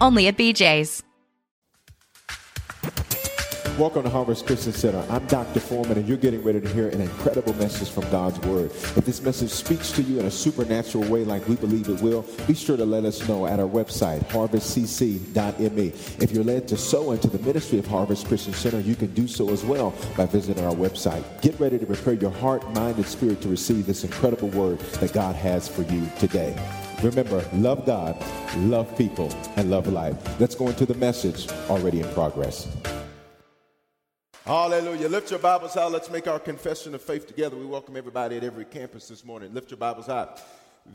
only at BJ's. Welcome to Harvest Christian Center. I'm Dr. Foreman, and you're getting ready to hear an incredible message from God's Word. If this message speaks to you in a supernatural way, like we believe it will, be sure to let us know at our website, harvestcc.me. If you're led to sow into the ministry of Harvest Christian Center, you can do so as well by visiting our website. Get ready to prepare your heart, mind, and spirit to receive this incredible word that God has for you today. Remember, love God, love people, and love life. Let's go into the message already in progress. Hallelujah. Lift your Bibles high. Let's make our confession of faith together. We welcome everybody at every campus this morning. Lift your Bibles high.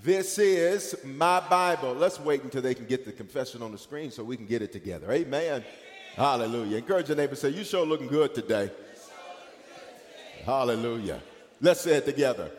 This is my Bible. Let's wait until they can get the confession on the screen so we can get it together. Amen. Hallelujah. Encourage your neighbor say, You sure looking good today. Hallelujah. Let's say it together.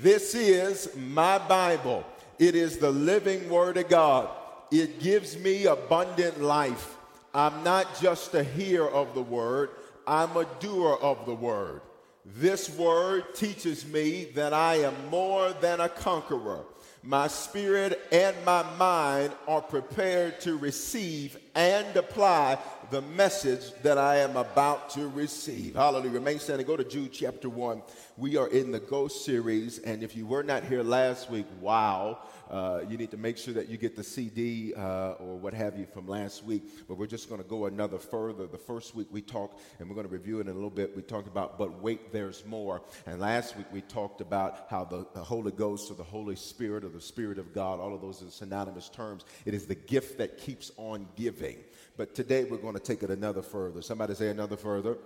This is my Bible. It is the living Word of God. It gives me abundant life. I'm not just a hearer of the Word. I'm a doer of the word. This word teaches me that I am more than a conqueror. My spirit and my mind are prepared to receive and apply the message that I am about to receive. Hallelujah. Remain standing. Go to Jude chapter 1. We are in the Ghost series, and if you were not here last week, wow. Uh, you need to make sure that you get the CD uh, or what have you from last week. But we're just going to go another further. The first week we talked, and we're going to review it in a little bit. We talked about, but wait, there's more. And last week we talked about how the, the Holy Ghost or the Holy Spirit or the Spirit of God, all of those are synonymous terms. It is the gift that keeps on giving. But today we're going to take it another further. Somebody say another further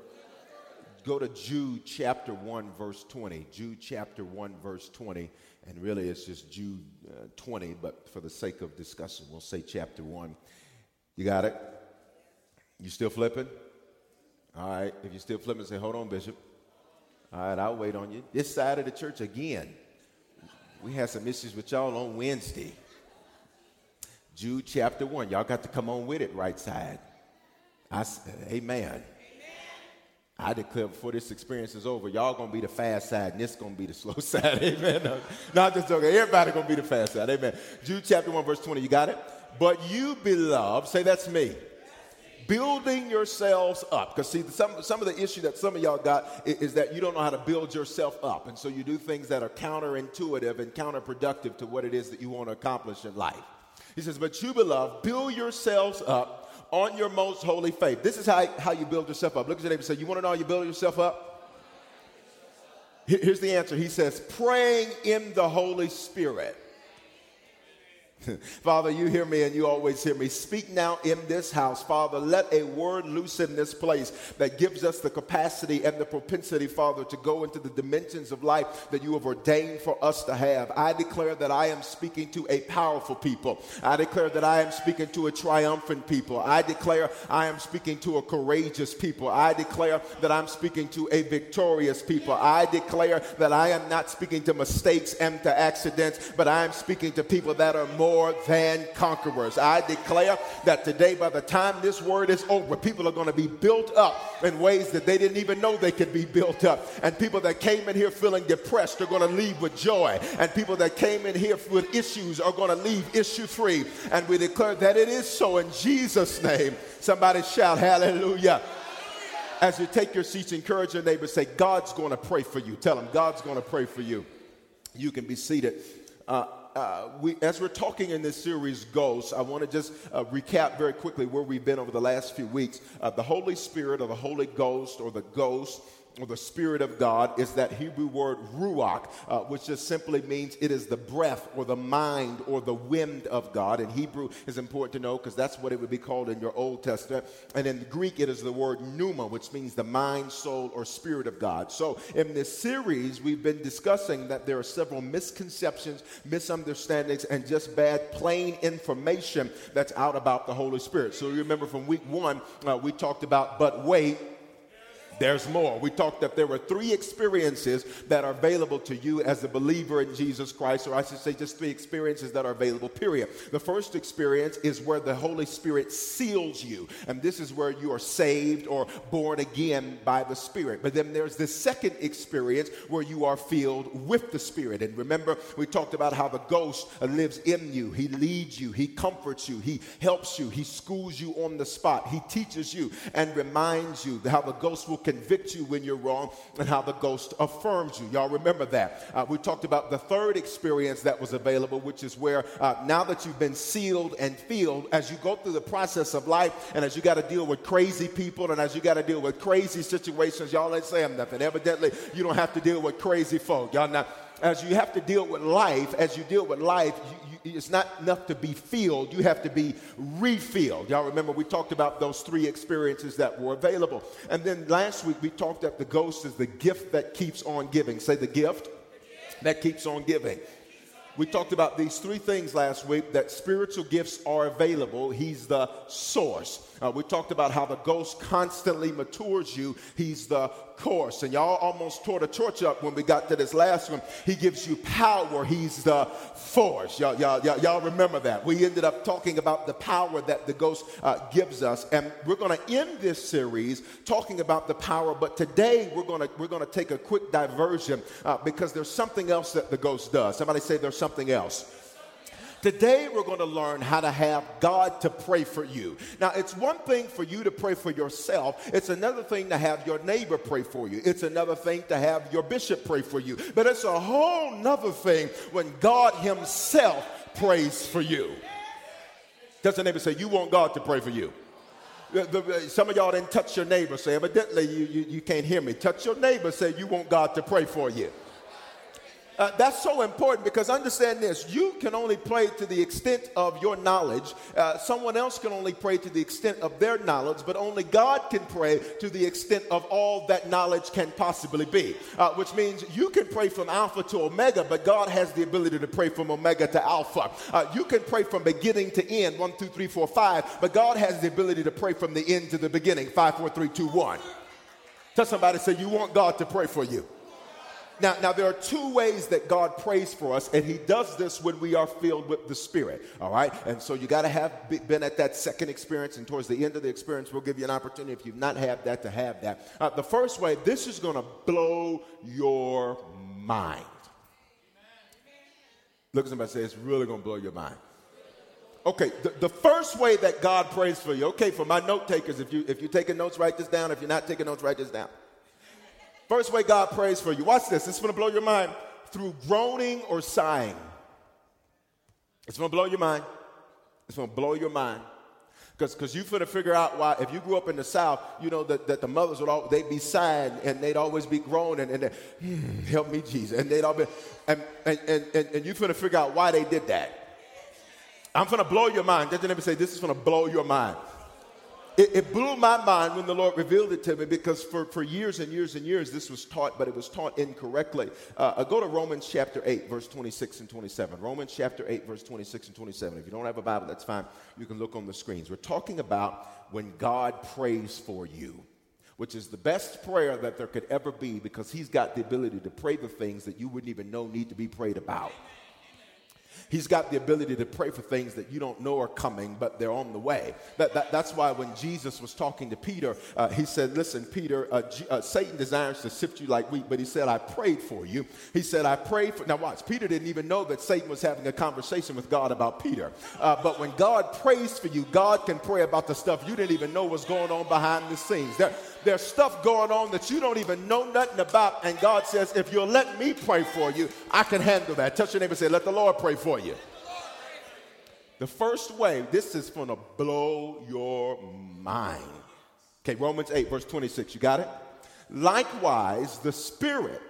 go to Jude chapter 1, verse 20. Jude chapter 1, verse 20. And really, it's just Jude uh, 20, but for the sake of discussion, we'll say chapter 1. You got it? You still flipping? All right. If you're still flipping, say, hold on, Bishop. All right, I'll wait on you. This side of the church again. We had some issues with y'all on Wednesday. Jude chapter 1. Y'all got to come on with it, right side. I, amen. I declare before this experience is over, y'all gonna be the fast side and this gonna be the slow side. Amen. No, not just joking. Everybody gonna be the fast side. Amen. Jude chapter 1, verse 20. You got it? But you, beloved, say that's me. Building yourselves up. Because, see, some, some of the issue that some of y'all got is, is that you don't know how to build yourself up. And so you do things that are counterintuitive and counterproductive to what it is that you want to accomplish in life. He says, But you, beloved, build yourselves up on your most holy faith. This is how, how you build yourself up. Look at your neighbor and say, You want to know how you build yourself up? Here's the answer. He says, Praying in the Holy Spirit. Father, you hear me and you always hear me. Speak now in this house. Father, let a word loose in this place that gives us the capacity and the propensity, Father, to go into the dimensions of life that you have ordained for us to have. I declare that I am speaking to a powerful people. I declare that I am speaking to a triumphant people. I declare I am speaking to a courageous people. I declare that I'm speaking to a victorious people. I declare that I am not speaking to mistakes and to accidents, but I am speaking to people that are more more than conquerors. I declare that today, by the time this word is over, people are going to be built up in ways that they didn't even know they could be built up. And people that came in here feeling depressed are going to leave with joy. And people that came in here with issues are going to leave issue free. And we declare that it is so in Jesus' name. Somebody shout hallelujah. As you take your seats, encourage your neighbor, say, God's going to pray for you. Tell them, God's going to pray for you. You can be seated. Uh, uh, we, as we're talking in this series, Ghosts, I want to just uh, recap very quickly where we've been over the last few weeks. Uh, the Holy Spirit or the Holy Ghost or the Ghost or the Spirit of God is that Hebrew word ruach, uh, which just simply means it is the breath or the mind or the wind of God. In Hebrew is important to know because that's what it would be called in your Old Testament. And in Greek, it is the word pneuma, which means the mind, soul, or spirit of God. So in this series, we've been discussing that there are several misconceptions, misunderstandings, and just bad, plain information that's out about the Holy Spirit. So remember from week one, uh, we talked about, but wait there's more. We talked that there were three experiences that are available to you as a believer in Jesus Christ, or I should say, just three experiences that are available, period. The first experience is where the Holy Spirit seals you, and this is where you are saved or born again by the Spirit. But then there's the second experience where you are filled with the Spirit. And remember, we talked about how the ghost lives in you, He leads you, He comforts you, He helps you, He schools you on the spot, He teaches you and reminds you how the ghost will convict you when you're wrong and how the ghost affirms you. Y'all remember that. Uh, we talked about the third experience that was available, which is where uh, now that you've been sealed and filled, as you go through the process of life and as you got to deal with crazy people and as you got to deal with crazy situations, y'all ain't saying nothing. Evidently, you don't have to deal with crazy folk. Y'all not as you have to deal with life, as you deal with life, you, you, it's not enough to be filled, you have to be refilled. Y'all remember we talked about those three experiences that were available. And then last week we talked that the ghost is the gift that keeps on giving. Say the gift that keeps on giving. We talked about these three things last week that spiritual gifts are available. He's the source. Uh, we talked about how the ghost constantly matures you. He's the course. And y'all almost tore the church up when we got to this last one. He gives you power. He's the force. Y'all, y'all, y'all, y'all remember that. We ended up talking about the power that the ghost uh, gives us. And we're going to end this series talking about the power. But today we're going to we're to take a quick diversion uh, because there's something else that the ghost does. Somebody say there's something else. Today, we're going to learn how to have God to pray for you. Now, it's one thing for you to pray for yourself, it's another thing to have your neighbor pray for you, it's another thing to have your bishop pray for you. But it's a whole nother thing when God Himself prays for you. Does the neighbor say, You want God to pray for you? some of y'all didn't touch your neighbor, say, evidently you, you, you can't hear me. Touch your neighbor, say, You want God to pray for you. Uh, that's so important because understand this you can only pray to the extent of your knowledge. Uh, someone else can only pray to the extent of their knowledge, but only God can pray to the extent of all that knowledge can possibly be. Uh, which means you can pray from Alpha to Omega, but God has the ability to pray from Omega to Alpha. Uh, you can pray from beginning to end, one, two, three, four, five, but God has the ability to pray from the end to the beginning, five, four, three, two, one. Tell somebody, say, you want God to pray for you. Now, now, there are two ways that God prays for us, and He does this when we are filled with the Spirit. All right? And so you got to have been at that second experience, and towards the end of the experience, we'll give you an opportunity, if you've not had that, to have that. Uh, the first way, this is going to blow your mind. Look at somebody say, it's really going to blow your mind. Okay, the, the first way that God prays for you, okay, for my note takers, if, you, if you're taking notes, write this down. If you're not taking notes, write this down. First way God prays for you. Watch this. It's going to blow your mind. Through groaning or sighing. It's going to blow your mind. It's going to blow your mind. Because you're going to figure out why, if you grew up in the South, you know that, that the mothers would all, they'd be sighing and they'd always be groaning and, and hmm, help me, Jesus. And they'd all be, and, and, and, and you're going to figure out why they did that. I'm going to blow your mind. Just never say, this is going to blow your mind. It, it, blew my mind when the Lord revealed it to me because for, for years and years and years this was taught, but it was taught incorrectly. Uh, go to Romans chapter 8, verse 26 and 27. Romans chapter 8, verse 26 and 27. If you don't have a Bible, that's fine. You can look on the screens. We're talking about when God prays for you which is the best prayer that there could ever be because he's got the ability to pray the things that you wouldn't even know need to be prayed about. He's got the ability to pray for things that you don't know are coming, but they're on the way. That, that that's why when Jesus was talking to Peter, uh, he said, Listen, Peter, uh, G- uh, Satan desires to sift you like wheat, but he said, I prayed for you. He said, I prayed for. Now, watch, Peter didn't even know that Satan was having a conversation with God about Peter. Uh, but when God prays for you, God can pray about the stuff you didn't even know was going on behind the scenes. There, there's stuff going on that you don't even know nothing about, and God says, If you'll let me pray for you, I can handle that. Touch your neighbor and say, Let the Lord pray for you. The first way, this is going to blow your mind. Okay, Romans 8, verse 26. You got it? Likewise, the Spirit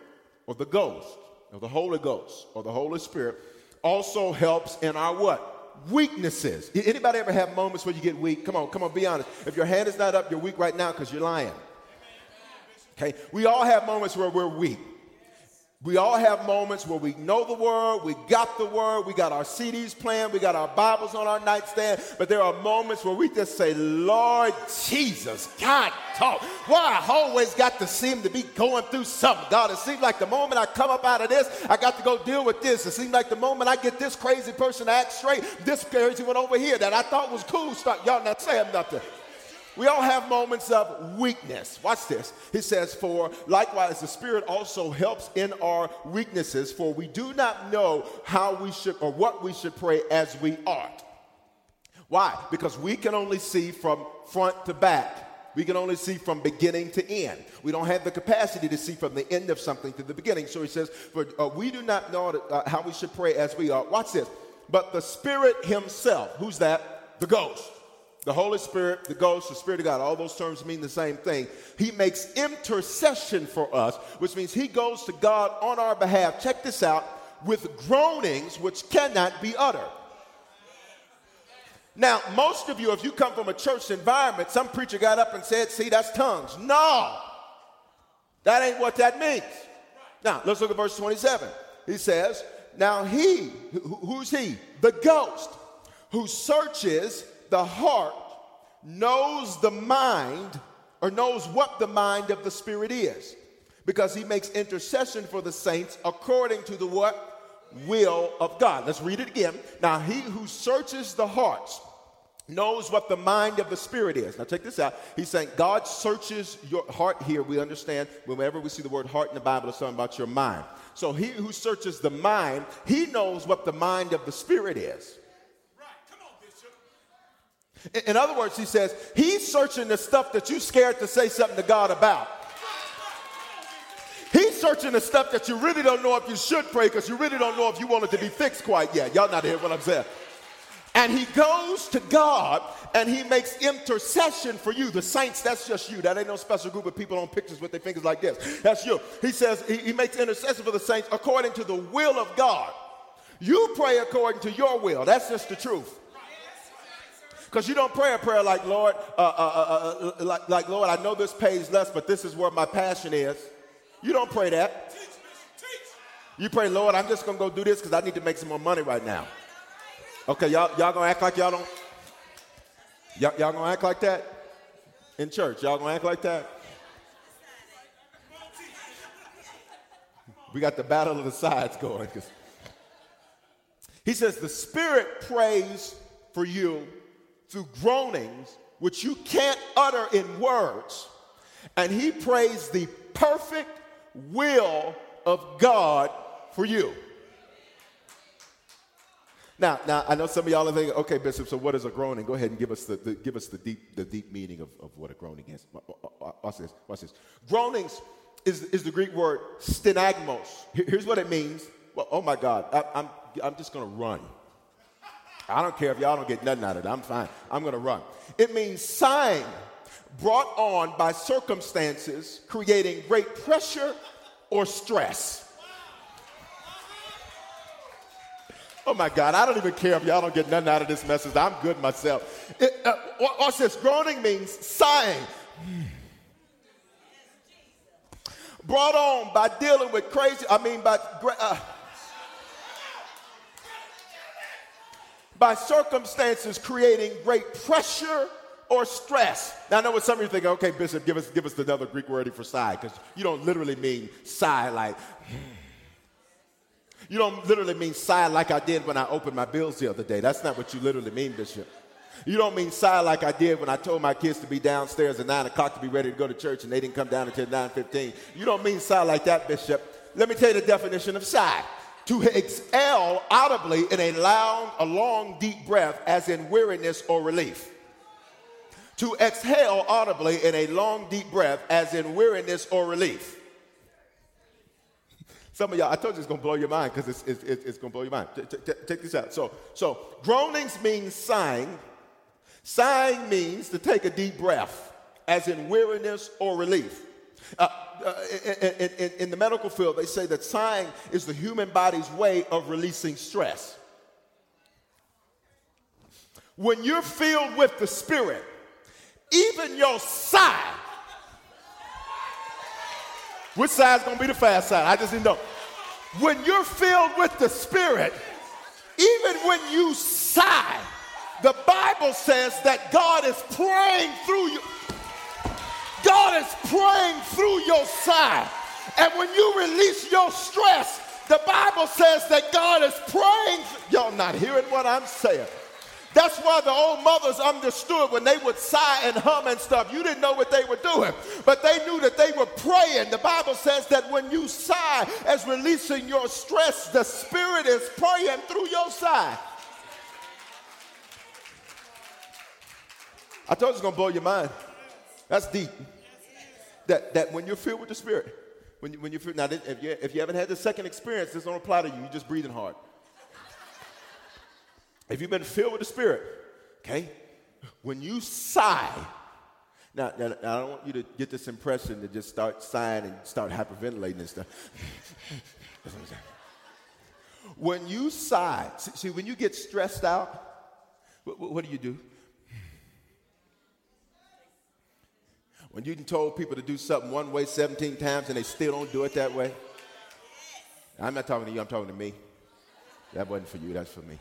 or the Ghost or the Holy Ghost or the Holy Spirit also helps in our what? Weaknesses. Anybody ever have moments where you get weak? Come on, come on, be honest. If your hand is not up, you're weak right now because you're lying. Okay, we all have moments where we're weak. We all have moments where we know the word, we got the word, we got our CDs playing, we got our Bibles on our nightstand, but there are moments where we just say, Lord Jesus, God, talk. Why I always got to seem to be going through something, God. It seems like the moment I come up out of this, I got to go deal with this. It seems like the moment I get this crazy person to act straight, this crazy one over here that I thought was cool, start y'all not saying nothing. We all have moments of weakness. Watch this. He says, For likewise, the Spirit also helps in our weaknesses, for we do not know how we should or what we should pray as we ought. Why? Because we can only see from front to back. We can only see from beginning to end. We don't have the capacity to see from the end of something to the beginning. So he says, For uh, we do not know uh, how we should pray as we ought. Watch this. But the Spirit Himself, who's that? The ghost the Holy Spirit, the Ghost, the Spirit of God, all those terms mean the same thing. He makes intercession for us, which means He goes to God on our behalf. Check this out with groanings which cannot be uttered. Now, most of you, if you come from a church environment, some preacher got up and said, See, that's tongues. No, that ain't what that means. Now, let's look at verse 27. He says, Now he, who's he? The ghost who searches the heart knows the mind or knows what the mind of the Spirit is because he makes intercession for the saints according to the what? Will of God. Let's read it again. Now, he who searches the hearts knows what the mind of the Spirit is. Now, check this out. He's saying God searches your heart here. We understand whenever we see the word heart in the Bible, it's talking about your mind. So, he who searches the mind, he knows what the mind of the Spirit is. In other words, he says, he's searching the stuff that you're scared to say something to God about. He's searching the stuff that you really don't know if you should pray because you really don't know if you want it to be fixed quite yet. Y'all not hear what I'm saying. And he goes to God and he makes intercession for you. The saints, that's just you. That ain't no special group of people on pictures with their fingers like this. That's you. He says he, he makes intercession for the saints according to the will of God. You pray according to your will. That's just the truth. Because you don't pray a prayer like, Lord, uh, uh, uh, uh, like, like, Lord, I know this pays less, but this is where my passion is. You don't pray that. You pray, Lord, I'm just going to go do this because I need to make some more money right now. Okay, y'all, y'all going to act like y'all don't, y'all, y'all going to act like that in church? Y'all going to act like that? We got the battle of the sides going. He says, the Spirit prays for you through groanings which you can't utter in words. And he prays the perfect will of God for you. Now, now I know some of y'all are thinking, okay, Bishop, so what is a groaning? Go ahead and give us the, the give us the deep, the deep meaning of, of what a groaning is. Watch this, watch this. Groanings is, is the Greek word stenagmos. Here's what it means. Well, oh my God, I, I'm, I'm just to run. I don't care if y'all don't get nothing out of it. I'm fine. I'm going to run. It means sign brought on by circumstances creating great pressure or stress. Oh my God, I don't even care if y'all don't get nothing out of this message. I'm good myself. It, uh, watch this. Groaning means sighing. Brought on by dealing with crazy, I mean, by. Uh, by circumstances creating great pressure or stress. Now, I know what some of you think, okay, Bishop, give us, give us another Greek word for sigh, because you don't literally mean sigh like, you don't literally mean sigh like I did when I opened my bills the other day. That's not what you literally mean, Bishop. You don't mean sigh like I did when I told my kids to be downstairs at 9 o'clock to be ready to go to church and they didn't come down until 9.15. You don't mean sigh like that, Bishop. Let me tell you the definition of sigh to exhale audibly in a loud, a long, deep breath, as in weariness or relief. To exhale audibly in a long, deep breath, as in weariness or relief. Some of y'all, I told you it's to blow your mind because it's, it's, it's, to blow your mind. Take this out. So, so groanings means sighing. Sighing means to take a deep breath, as in weariness or relief. Uh, Uh, in, in, in the medical field, they say that sighing is the human body's way of releasing stress. When you're filled with the Spirit, even your sigh which side's gonna be the fast side? I just didn't know. When you're filled with the Spirit, even when you sigh, the Bible says that God is praying through you. God is praying through your sigh. And when you release your stress, the Bible says that God is praying. Y'all not hearing what I'm saying. That's why the old mothers understood when they would sigh and hum and stuff. You didn't know what they were doing, but they knew that they were praying. The Bible says that when you sigh as releasing your stress, the Spirit is praying through your sigh. I told you it's going to blow your mind. That's deep. That, that when you're filled with the Spirit, when, when you're filled, now if you, if you haven't had the second experience, this don't apply to you. You're just breathing hard. If you've been filled with the Spirit, okay, when you sigh, now, now, now, I don't want you to get this impression to just start sighing and start hyperventilating and stuff. When you sigh, see, see when you get stressed out, what, what, do you do? When you told people to do something one way 17 times and they still don't do it that way? I'm not talking to you, I'm talking to me. That wasn't for you, that's for me.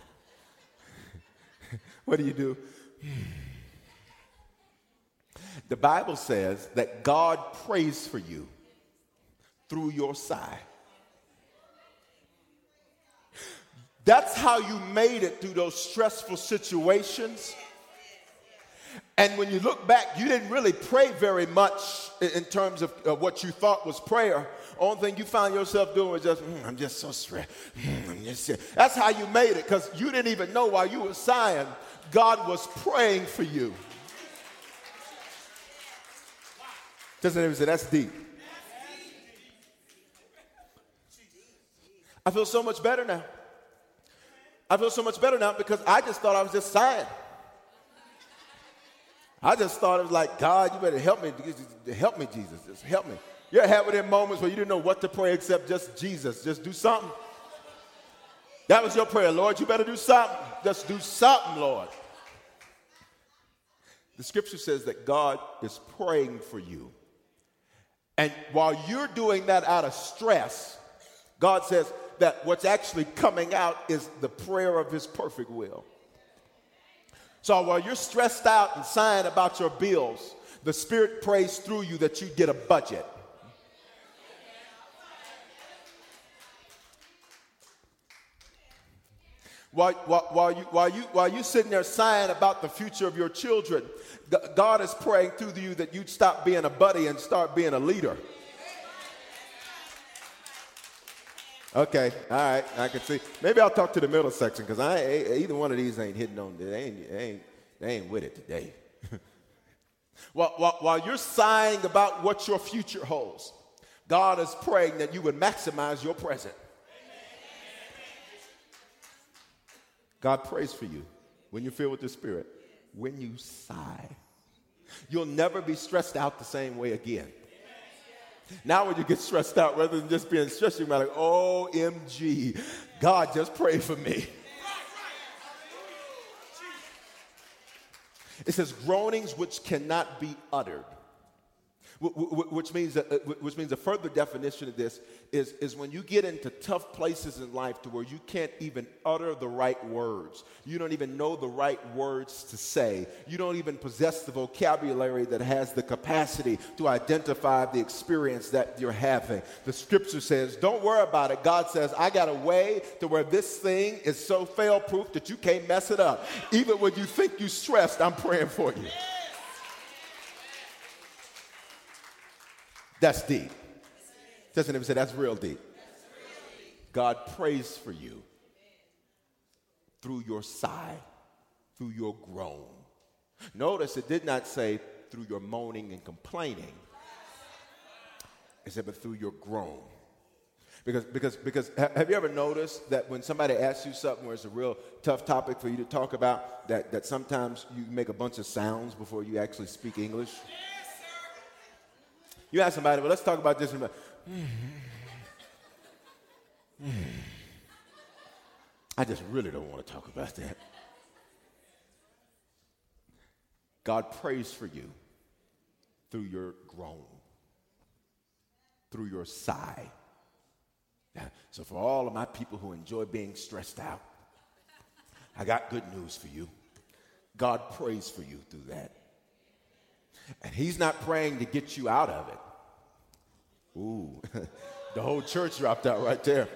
what do you do? The Bible says that God prays for you through your sigh. That's how you made it through those stressful situations. And when you look back, you didn't really pray very much in terms of uh, what you thought was prayer. The only thing you found yourself doing was just, mm, I'm just so stressed. Mm, That's how you made it because you didn't even know while you were sighing God was praying for you. Doesn't even say that's deep. I feel so much better now. I feel so much better now because I just thought I was just sighing. I just thought it was like, God, you better help me. Help me, Jesus. Just help me. You ever had one them moments where you didn't know what to pray except just Jesus? Just do something. That was your prayer, Lord. You better do something. Just do something, Lord. The scripture says that God is praying for you. And while you're doing that out of stress, God says that what's actually coming out is the prayer of His perfect will. So while you're stressed out and sighing about your bills, the Spirit prays through you that you get a budget. While, while, while, you, while, you, while you sitting there sighing about the future of your children, God is praying through you that you'd stop being a buddy and start being a leader. Okay, all right, I can see. Maybe I'll talk to the middle section because I eh, eh, either one of these ain't hitting on. They ain't, they ain't, they ain't with it today. while, while, while you're sighing about what your future holds, God is praying that you would maximize your present. God prays for you when you're filled with the Spirit, when you sigh. You'll never be stressed out the same way again. Now, when you get stressed out, rather than just being stressed, you're like, OMG, God just pray for me. It says, groanings which cannot be uttered which means that, uh, which means a further definition of this is, is when you get into tough places in life to where you can't even utter the right words. You don't even know the right words to say. You don't even possess the vocabulary that has the capacity to identify the experience that you're having. The scripture says don't worry about it. God says i got a way to where this thing is so fail proof that you can't mess it up. Even when you think you're stressed i'm praying for you That's deep. Doesn't even say that's real deep. God prays for you through your sigh, through your groan. Notice it did not say through your moaning and complaining. It said, but through your groan. Because, because, because have you ever noticed that when somebody asks you something where it's a real tough topic for you to talk about, that, that sometimes you make a bunch of sounds before you actually speak English? Yes, you ask somebody, well, let's talk about this. Mm-hmm. Mm-hmm. I just really don't want to talk about that. God prays for you through your groan, through your sigh so, for all of my people who enjoy being stressed out, I got good news for you. God prays for you through that. And He's not praying to get you out of it. Ooh, the whole church dropped out right there.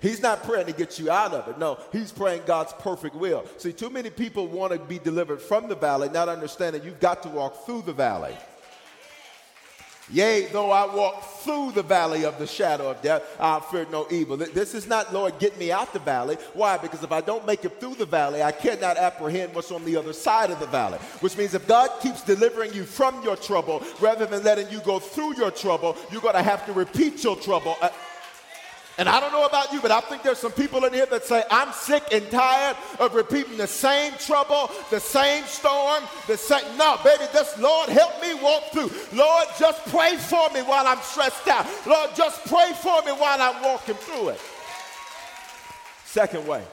He's not praying to get you out of it. No, he's praying God's perfect will. See, too many people want to be delivered from the valley, not understanding you've got to walk through the valley. Yea, though I walk through the valley of the shadow of death, I'll fear no evil. This is not, Lord, get me out the valley. Why? Because if I don't make it through the valley, I cannot apprehend what's on the other side of the valley. Which means if God keeps delivering you from your trouble rather than letting you go through your trouble, you're going to have to repeat your trouble. Uh, and I don't know about you, but I think there's some people in here that say, I'm sick and tired of repeating the same trouble, the same storm, the same. No, baby, just Lord, help me walk through. Lord, just pray for me while I'm stressed out. Lord, just pray for me while I'm walking through it. Second way,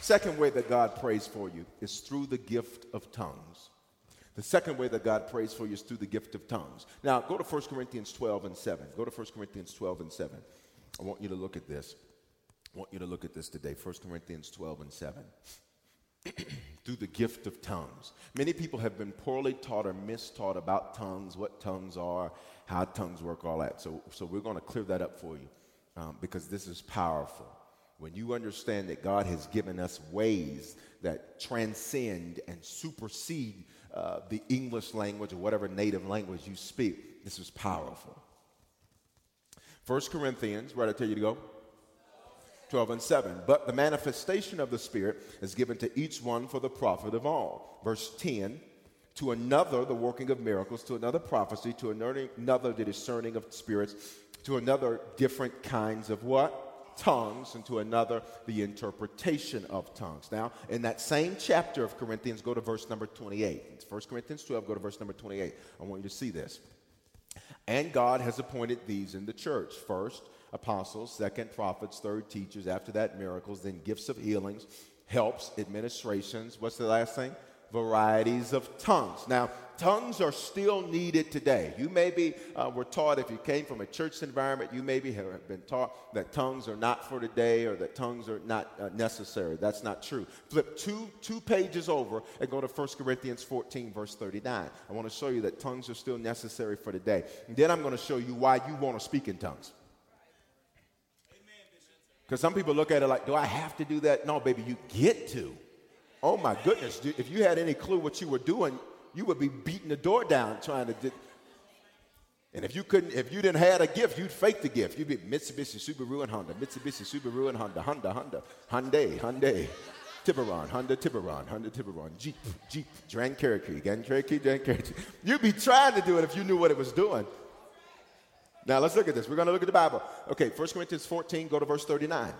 second way that God prays for you is through the gift of tongues. The second way that God prays for you is through the gift of tongues. Now, go to 1 Corinthians 12 and 7. Go to 1 Corinthians 12 and 7. I want you to look at this. I want you to look at this today 1 Corinthians 12 and 7. Through the gift of tongues. Many people have been poorly taught or mistaught about tongues, what tongues are, how tongues work, all that. So, so we're going to clear that up for you um, because this is powerful. When you understand that God has given us ways that transcend and supersede uh, the English language or whatever native language you speak, this is powerful. 1 Corinthians, where did I tell you to go? 12 and 7. But the manifestation of the Spirit is given to each one for the profit of all. Verse 10 to another, the working of miracles, to another, prophecy, to another, the discerning of spirits, to another, different kinds of what? Tongues, and to another, the interpretation of tongues. Now, in that same chapter of Corinthians, go to verse number 28. It's 1 Corinthians 12, go to verse number 28. I want you to see this. And God has appointed these in the church. First, apostles, second, prophets, third, teachers, after that, miracles, then gifts of healings, helps, administrations. What's the last thing? varieties of tongues. Now, tongues are still needed today. You maybe uh, were taught, if you came from a church environment, you maybe have been taught that tongues are not for today or that tongues are not uh, necessary. That's not true. Flip two, two pages over and go to 1 Corinthians 14, verse 39. I want to show you that tongues are still necessary for today. And then I'm going to show you why you want to speak in tongues. Because some people look at it like, do I have to do that? No, baby, you get to. Oh my goodness, if you had any clue what you were doing, you would be beating the door down trying to. Di- and if you couldn't, if you didn't have a gift, you'd fake the gift. You'd be Mitsubishi, Subaru, and Honda. Mitsubishi, Subaru, and Honda. Honda, Honda, Hyundai, Hyundai. Tiburon, Honda Tiburon, Honda Tiburon, Jeep, Jeep, Grand Cherokee, Grand Cherokee, Grand Cherokee. You'd be trying to do it if you knew what it was doing. Now let's look at this. We're going to look at the Bible. Okay, 1 Corinthians 14, go to verse 39.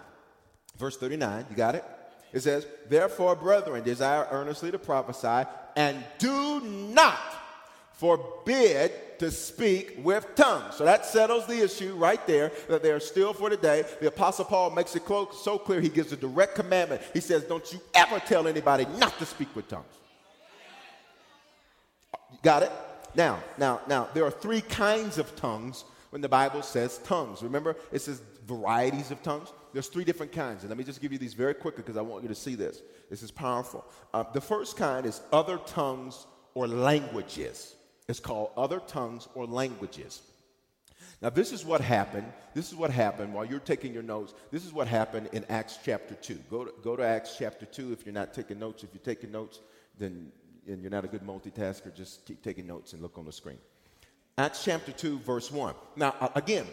Verse 39, you got it? It says, Therefore, brethren, desire earnestly to prophesy, and do not forbid to speak with tongues. So that settles the issue right there that they are still for today. The Apostle Paul makes it so clear, he gives a direct commandment. He says, Don't you ever tell anybody not to speak with tongues. Got it? Now, now, now, there are three kinds of tongues when the Bible says tongues. Remember, it says varieties of tongues. There's three different kinds, and let me just give you these very quickly because I want you to see this. This is powerful. Uh, the first kind is other tongues or languages. It's called other tongues or languages. Now, this is what happened. This is what happened while you're taking your notes. This is what happened in Acts chapter 2. Go to, go to Acts chapter 2 if you're not taking notes. If you're taking notes, then and you're not a good multitasker, just keep taking notes and look on the screen. Acts chapter 2, verse 1. Now, again,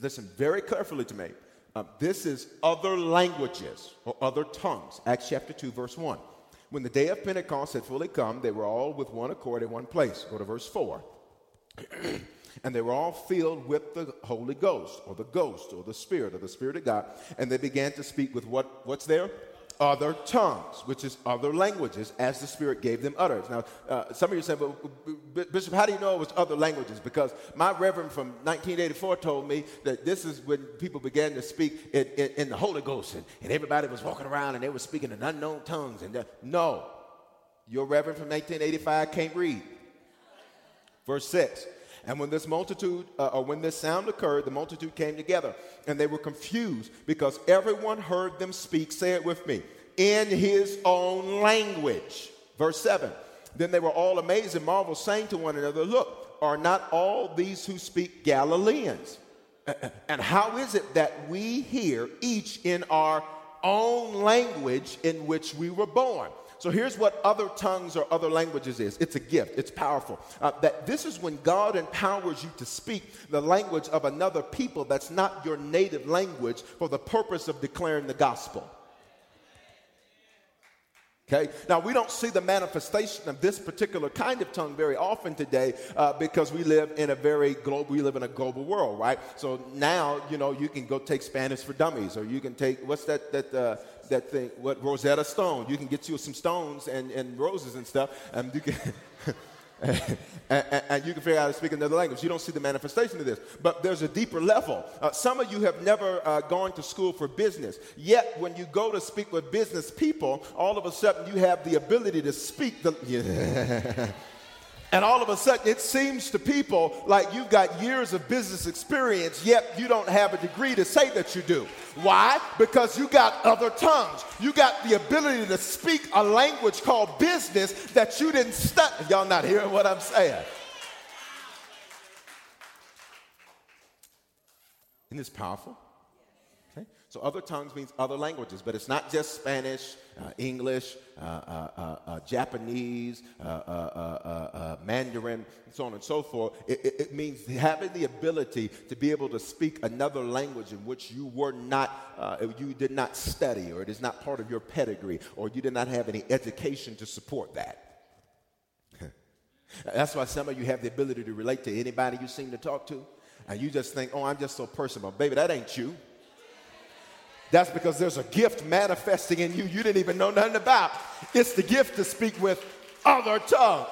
listen very carefully to me. Uh, this is other languages or other tongues. Acts chapter 2, verse 1. When the day of Pentecost had fully come, they were all with one accord in one place. Go to verse 4. And they were all filled with the Holy Ghost, or the Ghost, or the Spirit, or the Spirit of God. And they began to speak with what, what's there? Other tongues, which is other languages, as the Spirit gave them utterance. Now, uh, some of you say, but Bishop, how do you know it was other languages? Because my reverend from 1984 told me that this is when people began to speak in, in, in the Holy Ghost, and, and, everybody was walking around and they were speaking in unknown tongues. And no, your reverend from 1985 can't read. Verse 6. And when this multitude, uh, or when this sound occurred, the multitude came together, and they were confused because everyone heard them speak. Say it with me in his own language. Verse 7. Then they were all amazed and marveled, saying to one another, Look, are not all these who speak Galileans? And how is it that we hear each in our own language in which we were born? So here's what other tongues or other languages is it's a gift, it's powerful. Uh, that this is when God empowers you to speak the language of another people that's not your native language for the purpose of declaring the gospel. Okay? Now, we don't see the manifestation of this particular kind of tongue very often today uh, because we live in a very global, we live in a global world, right? So now, you know, you can go take Spanish for dummies or you can take, what's that, that, uh, that thing, what, Rosetta Stone. You can get you some stones and, and roses and stuff, and you can. and, and, and, you can figure out how to speak another language. You don't see the manifestation of this. But there's a deeper level. Uh, some of you have never uh, gone to school for business. Yet, when you go to speak with business people, all of a sudden you have the ability to speak the. Yeah. And all of a sudden, it seems to people like you've got years of business experience, yet you don't have a degree to say that you do. Why? Because you got other tongues. You got the ability to speak a language called business that you didn't study. Y'all not hearing what I'm saying? Isn't this powerful? So other tongues means other languages, but it's not just Spanish, uh, English, uh, uh, uh Japanese, uh, uh, Mandarin, and so on and so forth. It, it, it, means having the ability to be able to speak another language in which you were not, you did not study, or it is not part of your pedigree, or you did not have any education to support that. That's why some of you have the ability to relate to anybody you seem to talk to, and you just think, oh, I'm just so personal. Baby, that ain't you. That's because there's a gift manifesting in you you didn't even know nothing about. It's the gift to speak with other tongues.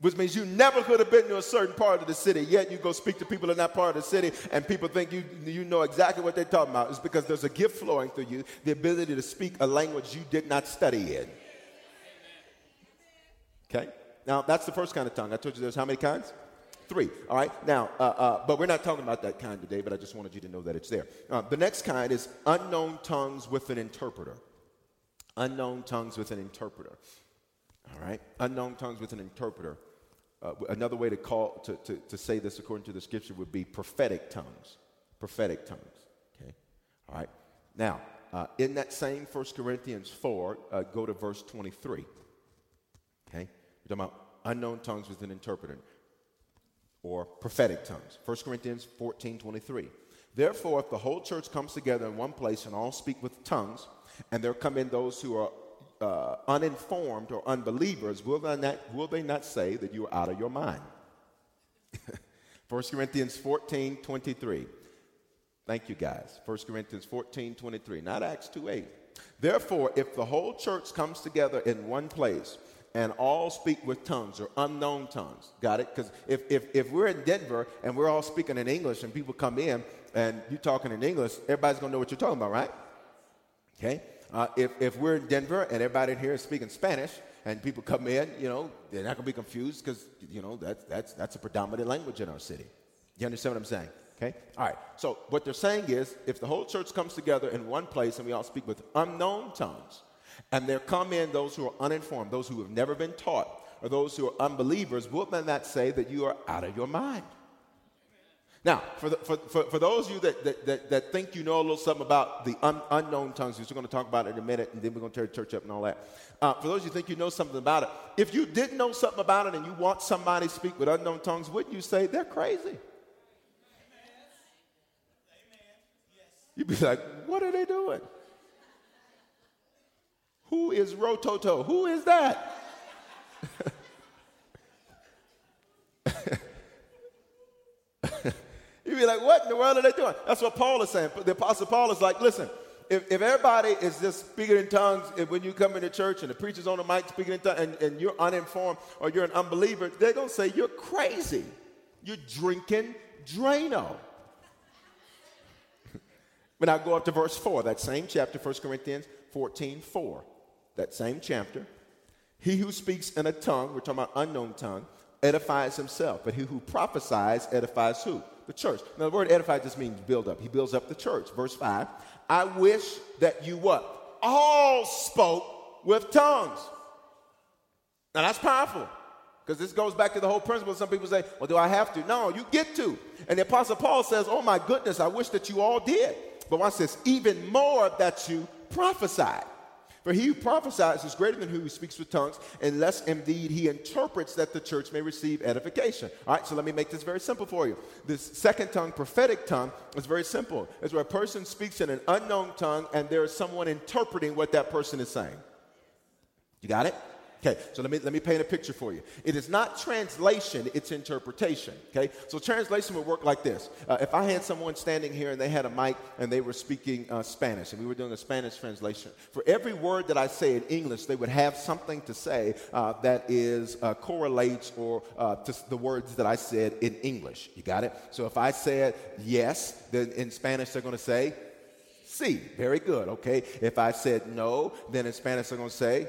Which means you never could have been to a certain part of the city, yet you go speak to people in that part of the city, and people think you, you know exactly what they're talking about. It's because there's a gift flowing through you, the ability to speak a language you did not study in. Okay? Now, that's the first kind of tongue. I told you there's how many kinds? Three. All right. Now, uh, uh, but we're not talking about that kind today. But I just wanted you to know that it's there. Uh, the next kind is unknown tongues with an interpreter. Unknown tongues with an interpreter. All right. Unknown tongues with an interpreter. Uh, another way to call to, to, to say this according to the scripture would be prophetic tongues. Prophetic tongues. Okay. All right. Now, uh, in that same 1 Corinthians 4, uh, go to verse 23. Okay. We're talking about unknown tongues with an interpreter or prophetic tongues. 1 Corinthians 14 23. Therefore, if the whole church comes together in one place and all speak with tongues, and there come in those who are uh, uninformed or unbelievers, will they, not, will they not say that you are out of your mind? 1 Corinthians 14 23. Thank you, guys. 1 Corinthians 14 23, not Acts 2 8. Therefore, if the whole church comes together in one place, and all speak with tongues or unknown tongues. Got it? Because if, if, if we're in Denver and we're all speaking in English and people come in and you're talking in English, everybody's going to know what you're talking about, right? Okay? Uh, if, if we're in Denver and everybody in here is speaking Spanish and people come in, you know, they're not going to be confused because, you know, that's, that's, that's a predominant language in our city. You understand what I'm saying? Okay? All right. So what they're saying is if the whole church comes together in one place and we all speak with unknown tongues, and there come in those who are uninformed, those who have never been taught, or those who are unbelievers, men not say that you are out of your mind? Now, for, the, for, for, for, those of you that, that, that, that, think you know a little something about the un, unknown tongues, which we're going to talk about it in a minute, and then we're going to tear the church up and all that. Uh, for those of you think you know something about it, if you didn't know something about it and you want somebody to speak with unknown tongues, wouldn't you say they're crazy? You'd be like, what are they doing? Who is Rototo? Who is that? You'd be like, what in the world are they doing? That's what Paul is saying. The Apostle Paul is like, listen, if, if everybody is just speaking in tongues if, when you come into church and the preacher's on the mic speaking in tongues and, and you're uninformed or you're an unbeliever, they're going to say you're crazy. You're drinking Drano. when I go up to verse 4, that same chapter, 1 Corinthians 14 4. That same chapter. He who speaks in a tongue, we're talking about unknown tongue, edifies himself. But he who prophesies edifies who? The church. Now, the word edify just means build up. He builds up the church. Verse 5 I wish that you what? All spoke with tongues. Now, that's powerful. Because this goes back to the whole principle. Some people say, well, do I have to? No, you get to. And the Apostle Paul says, oh my goodness, I wish that you all did. But watch this, even more that you prophesied. For he who prophesies is greater than who speaks with tongues, unless indeed he interprets that the church may receive edification. All right, so let me make this very simple for you. This second tongue, prophetic tongue, is very simple. It's where a person speaks in an unknown tongue and there is someone interpreting what that person is saying. You got it? Okay, so let me, let me paint a picture for you. It is not translation, it's interpretation. Okay, so translation would work like this. Uh, if I had someone standing here and they had a mic and they were speaking uh, Spanish and we were doing a Spanish translation, for every word that I say in English, they would have something to say uh, that is uh, correlates or uh, to the words that I said in English. You got it? So if I said yes, then in Spanish they're going to say, si. very good, okay? If I said no, then in Spanish they're going to say,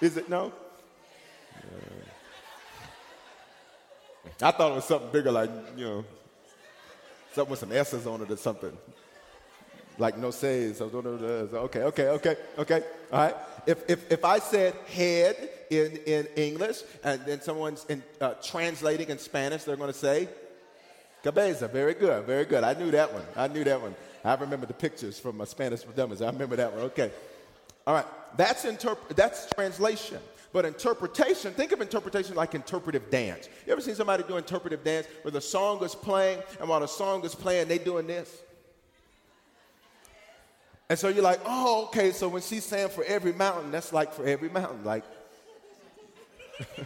Is it no? I thought it was something bigger, like, you know, something with some S's on it or something. Like no says. Okay, okay, okay, okay. All right. If, if, if I said head in, in English and then someone's in, uh, translating in Spanish, they're going to say cabeza. Very good, very good. I knew that one. I knew that one. I remember the pictures from my Spanish for Dummies. I remember that one. Okay. All right, that's, interp- that's translation. But interpretation, think of interpretation like interpretive dance. You ever seen somebody do interpretive dance where the song is playing, and while the song is playing, they doing this? And so you're like, oh, okay, so when she's saying for every mountain, that's like for every mountain. Like,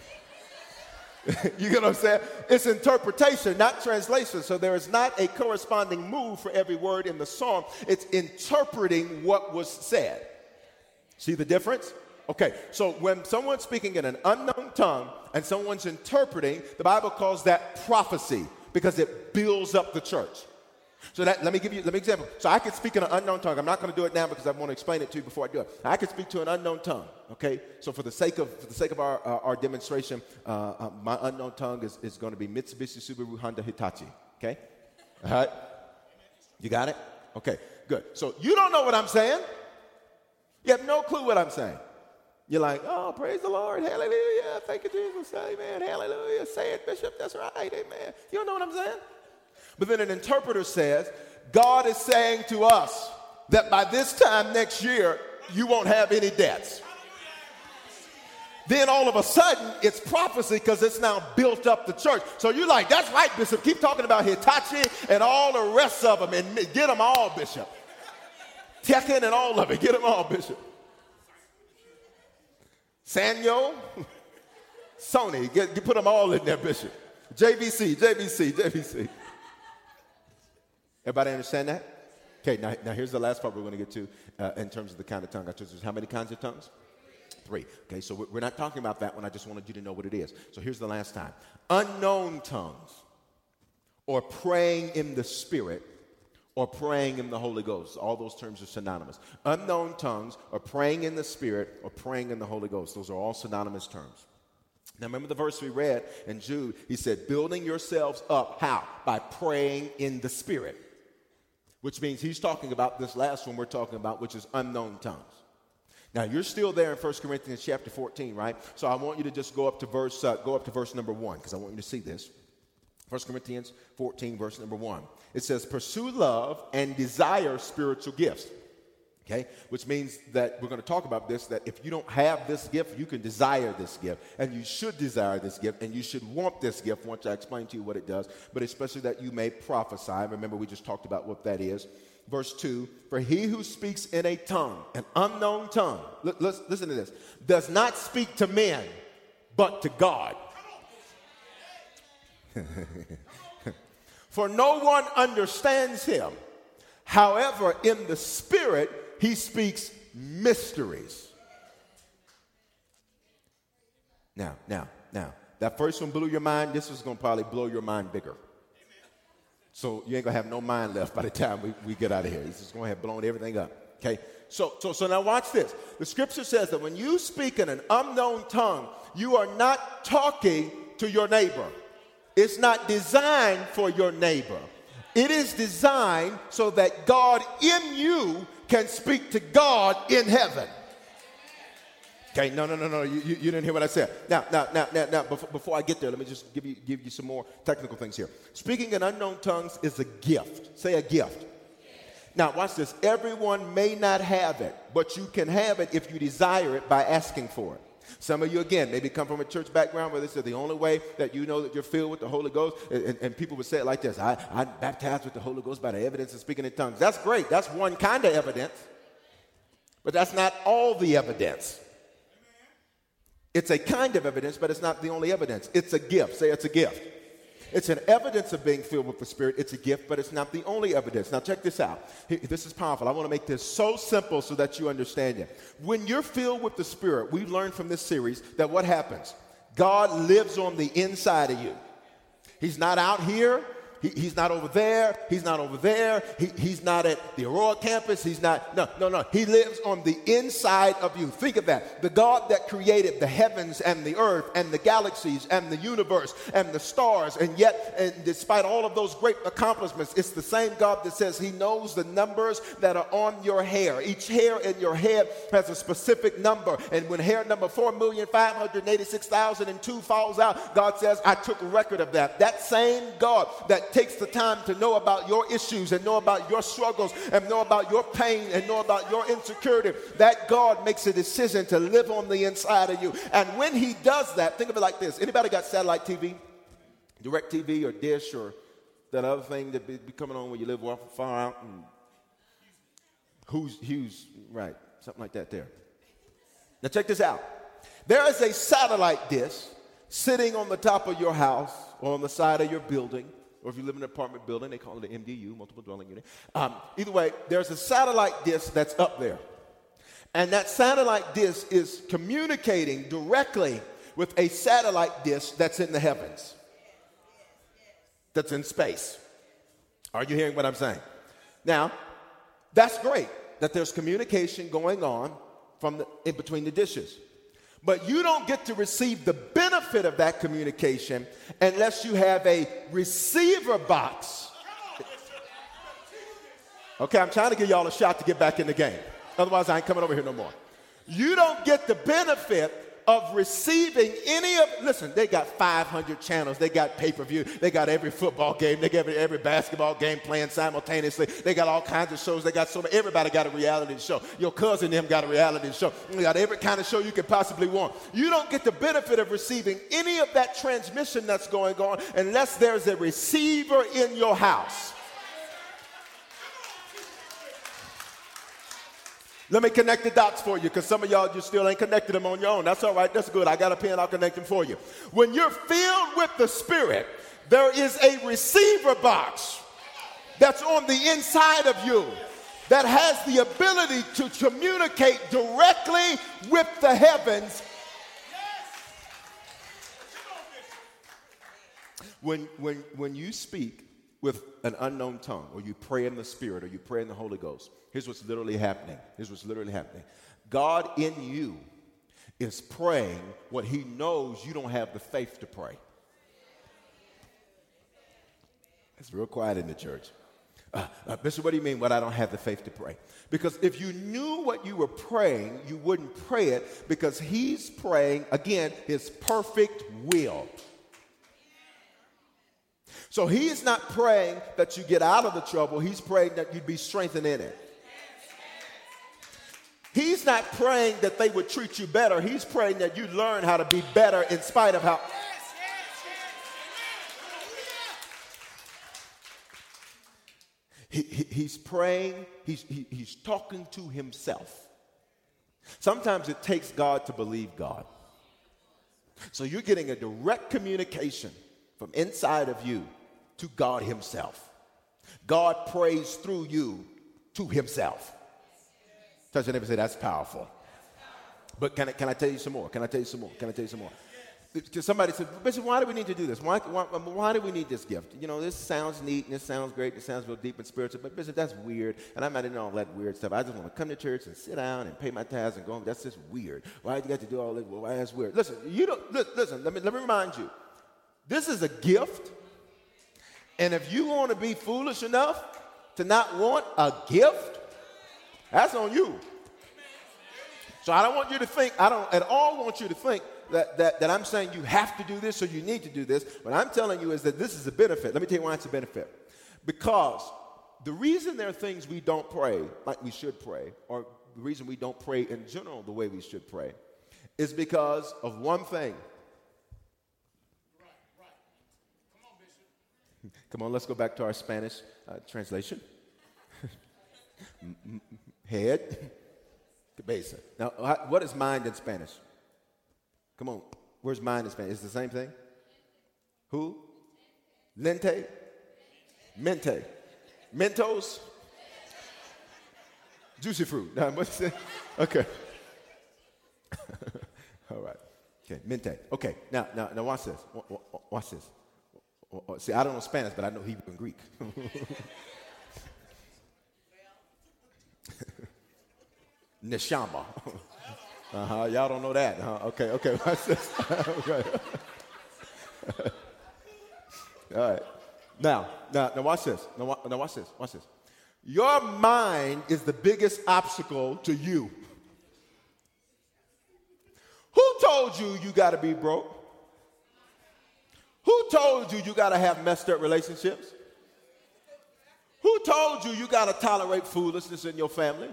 you get what I'm saying? It's interpretation, not translation. So there is not a corresponding move for every word in the song. It's interpreting what was said. See the difference? Okay, so when someone's speaking in an unknown tongue and someone's interpreting, the Bible calls that prophecy because it builds up the church. So that let me give you let me example. So I could speak in an unknown tongue. I'm not going to do it now because I want to explain it to you before I do it. I could speak to an unknown tongue. Okay. So for the sake of for the sake of our uh, our demonstration, uh, uh, my unknown tongue is, is going to be Mitsubishi Subaru Honda Hitachi. Okay. All right. You got it. Okay. Good. So you don't know what I'm saying. You have no clue what I'm saying. You're like, oh, praise the Lord, hallelujah, thank you, Jesus, amen, hallelujah, say it, Bishop, that's right, amen. You don't know what I'm saying? But then an interpreter says, God is saying to us that by this time next year, you won't have any debts. Then all of a sudden, it's prophecy because it's now built up the church. So you're like, that's right, Bishop. Keep talking about Hitachi and all the rest of them and get them all, Bishop. Tekken and all of it. Get them all, Bishop. Sanyo, Sony, get, get, put them all in there, Bishop. JVC, JVC, JVC. Everybody understand that? Okay, now, now here's the last part we're going to get to uh, in terms of the kind of tongue. I told you how many kinds of tongues? Three. Okay, so we're not talking about that one. I just wanted you to know what it is. So here's the last time unknown tongues or praying in the Spirit or praying in the Holy Ghost. All those terms are synonymous. Unknown tongues or praying in the Spirit or praying in the Holy Ghost. Those are all synonymous terms. Now, remember the verse we read in Jude? He said, building yourselves up. How? By praying in the Spirit. Which means he's talking about this last one we're talking about, which is unknown tongues. Now you're still there in 1 Corinthians chapter 14, right? So I want you to just go up to verse uh, go up to verse number one because I want you to see this. 1 Corinthians 14, verse number 1. It says, Pursue love and desire spiritual gifts. Okay? Which means that we're going to talk about this that if you don't have this gift, you can desire this gift. And you should desire this gift. And you should want this gift once I explain to you what it does. But especially that you may prophesy. Remember, we just talked about what that is. Verse 2 For he who speaks in a tongue, an unknown tongue, l- listen to this, does not speak to men, but to God For no one understands him. However, in the spirit, he speaks mysteries. Now, now, now, that first one blew your mind. This is going to probably blow your mind bigger. So you ain't going to have no mind left by the time we, we get out of here. This is going to have blown everything up. Okay? So, so, so now watch this. The scripture says that when you speak in an unknown tongue, you are not talking to your neighbor. It's not designed for your neighbor. It is designed so that God in you can speak to God in heaven. Okay, no, no, no, no. You, you, you, didn't hear what I said. Now, now, now, now, now before, before I get there, let me just give you, give you some more technical things here. Speaking in unknown tongues is a gift. Say a gift. Now, watch this. Everyone may not have it, but you can have it if you desire it by asking for it. Some of you, again, maybe come from a church background where this is the only way that you know that you're filled with the Holy Ghost. And, and people would say it like this I, I'm baptized with the Holy Ghost by the evidence of speaking in tongues. That's great. That's one kind of evidence. But that's not all the evidence. It's a kind of evidence, but it's not the only evidence. It's a gift. Say it's a gift. It's an evidence of being filled with the Spirit. It's a gift, but it's not the only evidence. Now, check this out. This is powerful. I want to make this so simple so that you understand it. When you're filled with the Spirit, we've learned from this series that what happens? God lives on the inside of you. He's not out here. He, he's not over there. He's not over there. He, he's not at the Aurora campus. He's not, no, no, no. He lives on the inside of you. Think of that. The God that created the heavens and the earth and the galaxies and the universe and the stars, and yet, and despite all of those great accomplishments, it's the same God that says He knows the numbers that are on your hair. Each hair in your head has a specific number. And when hair number 4,586,002 falls out, God says, I took record of that. That same God that takes the time to know about your issues and know about your struggles and know about your pain and know about your insecurity, that God makes a decision to live on the inside of you. And when he does that, think of it like this. Anybody got satellite TV? DirecTV or Dish or that other thing that be, be coming on when you live far out and who's Hughes, right, something like that there. Now check this out. There is a satellite dish sitting on the top of your house or on the side of your building or if you live in an apartment building, they call it an MDU, multiple dwelling unit. Um, either way, there's a satellite dish that's up there. And that satellite dish is communicating directly with a satellite dish that's in the heavens, that's in space. Are you hearing what I'm saying? Now, that's great that there's communication going on from the, in between the dishes. But you don't get to receive the benefit of that communication unless you have a receiver box. Okay, I'm trying to give y'all a shot to get back in the game. Otherwise, I ain't coming over here no more. You don't get the benefit of receiving any of listen they got 500 channels. They got pay-per-view. They got every football game. They got every, every basketball game playing simultaneously. They got all kinds of shows. They got so many, everybody got a reality show. Your cousin them got a reality show. They got every kind of show you could possibly want. You don't get the benefit of receiving any of that transmission that's going on unless there's a receiver in your house Let me connect the dots for you because some of y'all just still ain't connected them on your own. That's all right. That's good. I got a pen. I'll connect them for you. When you're filled with the Spirit, there is a receiver box that's on the inside of you that has the ability to communicate directly with the heavens. When, when, when you speak with an unknown tongue, or you pray in the Spirit, or you pray in the Holy Ghost, Here's what's literally happening. Here's what's literally happening. God in you is praying what he knows you don't have the faith to pray. It's real quiet in the church. Uh, uh, what do you mean what I don't have the faith to pray? Because if you knew what you were praying, you wouldn't pray it because he's praying, again, his perfect will. So he's not praying that you get out of the trouble, he's praying that you'd be strengthened in it. He's not praying that they would treat you better. He's praying that you learn how to be better in spite of how. He, he, he's praying, he's, he, he's talking to himself. Sometimes it takes God to believe God. So you're getting a direct communication from inside of you to God Himself. God prays through you to Himself. Touch your neighbor say, That's powerful. But can I, can I tell you some more? Can I tell you some more? Can I tell you some more? Because somebody said, Bishop, why do we need to do this? Why, why, why, do we need this gift? You know, this sounds neat and this sounds great. It sounds real deep and spiritual, but Bishop, that's weird. And I'm not into all that weird stuff. I just want to come to church and sit down and pay my tithes and go home. That's just weird. Why do you got to do all this? Well, why that's weird? Listen, you don't, listen, let me, let me remind you. This is a gift. And if you want to be foolish enough to not want a gift, that's on you. So I don't want you to think, I don't at all want you to think that, that, that I'm saying you have to do this or you need to do this. What I'm telling you is that this is a benefit. Let me tell you why it's a benefit. Because the reason there are things we don't pray like we should pray, or the reason we don't pray in general the way we should pray, is because of one thing. Come on, let's go back to our Spanish uh, translation. Head, cabeza. Now, what is mind in Spanish? Come on. Where's mind in Spanish? It's the same thing? Who? Lente? Mente. Mentos? Juicy fruit. No, what's it? Okay. All right. Okay, mente. Okay, now, now, now watch this. Watch this. See, I don't know Spanish, but I know Hebrew and Greek. Neshama. Uh huh. Y'all don't know that, huh? Okay, okay. Watch this. okay. All right. Now, now, now watch this. Now, now watch this. Watch this. Your mind is the biggest obstacle to you. Who told you you got to be broke? Who told you you got to have messed up relationships? Who told you you got to tolerate foolishness in your family?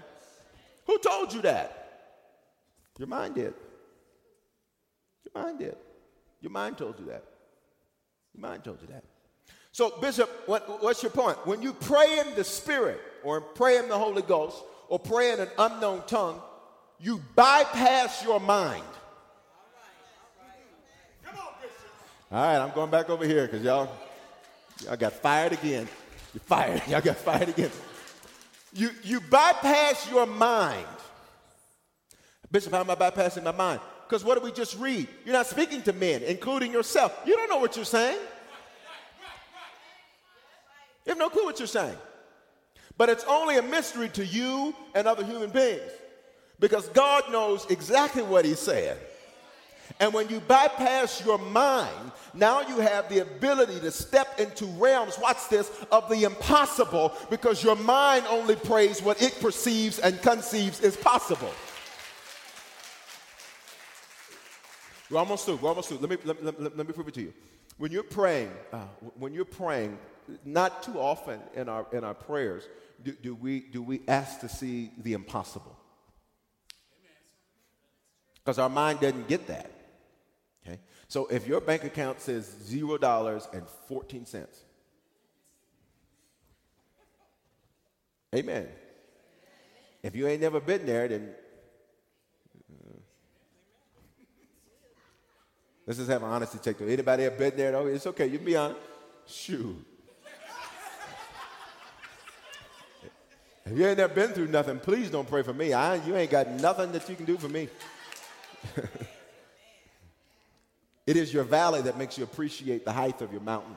Who told you that? Your mind did. Your mind did. Your mind told you that. Your mind told you that. So, Bishop, what, what's your point? When you pray in the Spirit, or pray in the Holy Ghost, or pray in an unknown tongue, you bypass your mind. All right, I'm going back over here because y'all, y'all got fired again. You're fired. Y'all got fired again. You, you bypass your mind Bishop, how am I bypassing my mind? Because what did we just read? You're not speaking to men, including yourself. You don't know what you're saying. You have no clue what you're saying. But it's only a mystery to you and other human beings because God knows exactly what He's saying. And when you bypass your mind, now you have the ability to step into realms, watch this, of the impossible because your mind only prays what it perceives and conceives is possible. We're almost through. We're almost through. Let me, let, let, let me prove it to you. When you're praying, uh, when you're praying, not too often in our, in our prayers do, do, we, do we ask to see the impossible. Because our mind doesn't get that. So if your bank account says $0.14, amen. If you ain't never been there, then uh, Let's just have an honesty check. Though. Anybody have been there? It's okay. You be honest. Shoot. If you ain't never been through nothing, please don't pray for me. I, you ain't got nothing that you can do for me. it is your valley that makes you appreciate the height of your mountain.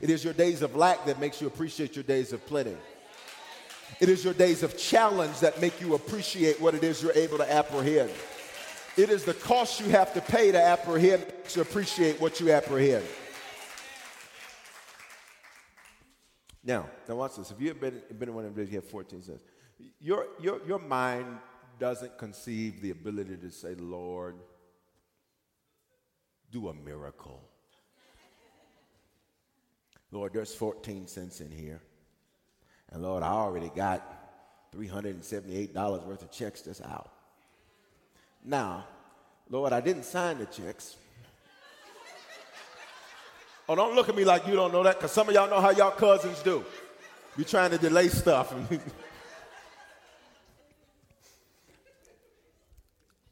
It is your days of lack that makes you appreciate your days of plenty. It is your days of challenge that make you appreciate what it is you're able to apprehend. It is the cost you have to pay to apprehend to appreciate what you apprehend. Now, now watch this. If you have been, been in one of these, you have 14 cents. Your, your, your mind doesn't conceive the ability to say, Lord, do a miracle. Lord, there's 14 cents in here. And Lord, I already got $378 worth of checks that's out. Now, Lord, I didn't sign the checks. Oh, don't look at me like you don't know that, because some of y'all know how y'all cousins do. You're trying to delay stuff.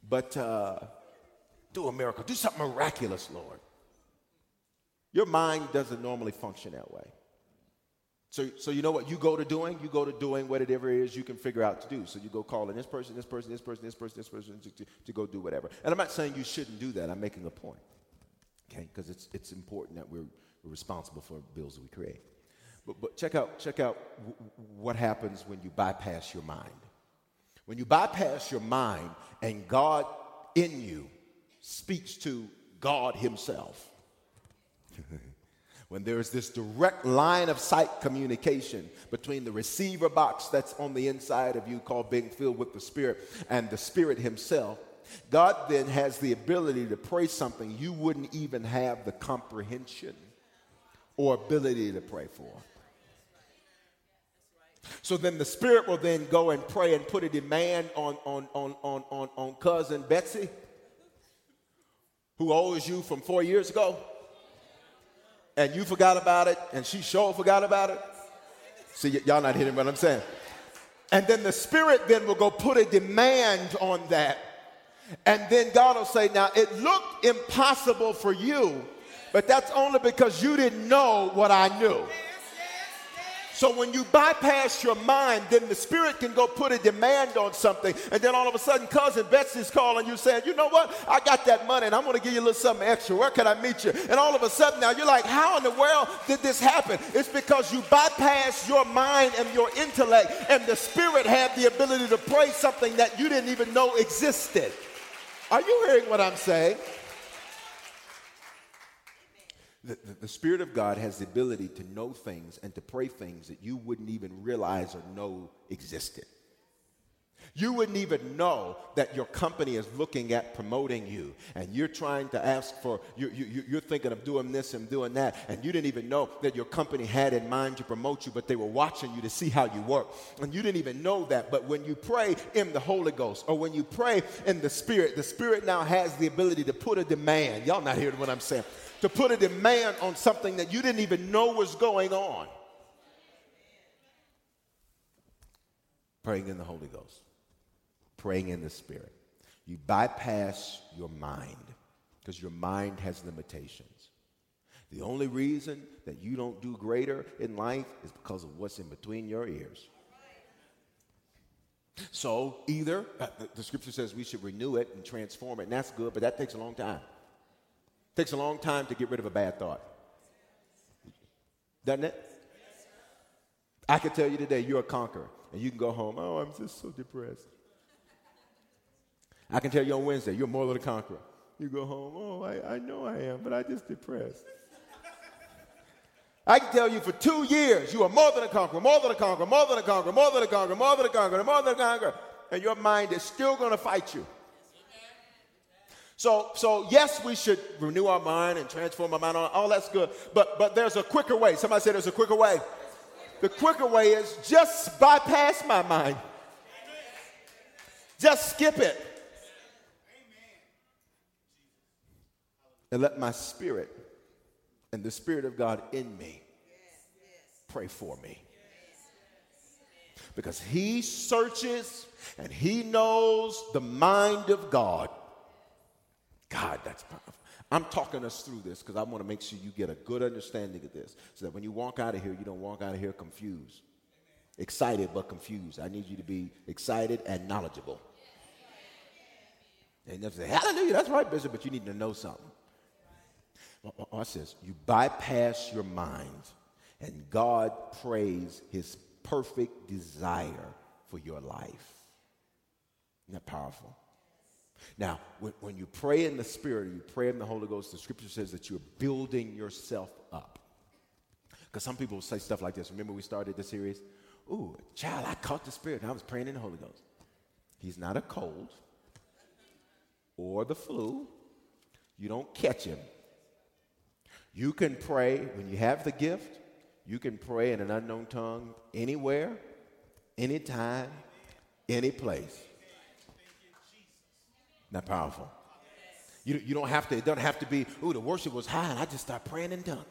but uh, do a miracle. Do something miraculous, Lord. Your mind doesn't normally function that way. So, so you know what you go to doing? You go to doing whatever it is you can figure out to do. So you go calling this person, this person, this person, this person, this person to, to, to go do whatever. And I'm not saying you shouldn't do that. I'm making a point. Okay? Because it's, it's important that we're, we're responsible for bills that we create. But, but check out, check out w- what happens when you bypass your mind. When you bypass your mind and God in you speaks to God Himself. when there's this direct line of sight communication between the receiver box that's on the inside of you, called being filled with the Spirit, and the Spirit Himself, God then has the ability to pray something you wouldn't even have the comprehension or ability to pray for. So then the Spirit will then go and pray and put a demand on, on, on, on, on, on cousin Betsy, who owes you from four years ago, and you forgot about it, and she sure forgot about it. See, y- y'all not hearing what I'm saying. And then the Spirit then will go put a demand on that. And then God will say, Now it looked impossible for you, but that's only because you didn't know what I knew. So when you bypass your mind, then the spirit can go put a demand on something, and then all of a sudden, cousin Betsy's calling you saying, "You know what? I got that money, and I'm going to give you a little something extra. Where can I meet you?" And all of a sudden, now you're like, "How in the world did this happen?" It's because you bypass your mind and your intellect, and the spirit had the ability to pray something that you didn't even know existed. Are you hearing what I'm saying? The, the, Spirit of God has the ability to know things and to pray things that you wouldn't even realize or know existed. You wouldn't even know that your company is looking at promoting you, and you're trying to ask for, you, you, you're thinking of doing this and doing that, and you didn't even know that your company had in mind to promote you, but they were watching you to see how you work. And you didn't even know that. But when you pray in the Holy Ghost, or when you pray in the Spirit, the Spirit now has the ability to put a demand. Y'all not hearing what I'm saying to put a demand on something that you didn't even know was going on. Praying in the Holy Ghost, praying in the Spirit. You bypass your mind because your mind has limitations. The only reason that you don't do greater in life is because of what's in between your ears. So, either uh, the scripture says we should renew it and transform it, and that's good, but that takes a long time. Takes a long time to get rid of a bad thought. Doesn't it? I can tell you today you're a conqueror, and you can go home, oh, I'm just so depressed. I can tell you on Wednesday, you're more than a conqueror. You go home, oh, I, I know I am, but I just depressed. I can tell you for two years, you are more than a conqueror, more than a conqueror, more than a conqueror, more than a conqueror, more than a conqueror, more than a conqueror, and your mind is still going to fight you. So, so yes, we should renew our mind and transform our mind. All that's good, but but there's a quicker way. Somebody said there's a quicker way. The quicker way is just bypass my mind. Just skip it. And let my spirit and the Spirit of God in me pray for me. Because He searches and He knows the mind of God. God, that's powerful. I'm talking us through this because I want to make sure you get a good understanding of this so that when you walk out of here, you don't walk out of here confused. Excited but confused. I need you to be excited and knowledgeable. And you say, Hallelujah, that's right, Bishop, but you need to know something. Watch this. You bypass your mind, and God prays his perfect desire for your life. Isn't that powerful? Now, when, when you pray in the Spirit, you pray in the Holy Ghost, the scripture says that you're building yourself up. Because some people say stuff like this. Remember, we started the series? Ooh, child, I caught the Spirit, and I was praying in the Holy Ghost. He's not a cold or the flu. You don't catch him. You can pray when you have the gift, you can pray in an unknown tongue anywhere, anytime, any place. Not powerful. You, you don't have to, it doesn't have to be, ooh, the worship was high and I just start praying in tongue.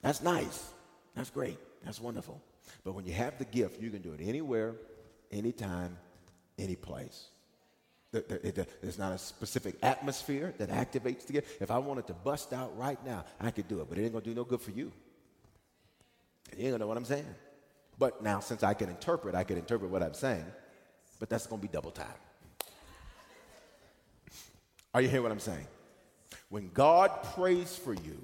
That's nice. That's great. That's wonderful. But when you have the gift, you can do it anywhere, anytime, any place. There's not a specific atmosphere that activates the gift. If I wanted to bust out right now, I could do it, but it ain't gonna do no good for you. You ain't gonna know what I'm saying. But now, since I can interpret, I can interpret what I'm saying, but that's gonna be double time. Are you hearing what I'm saying? When God prays for you,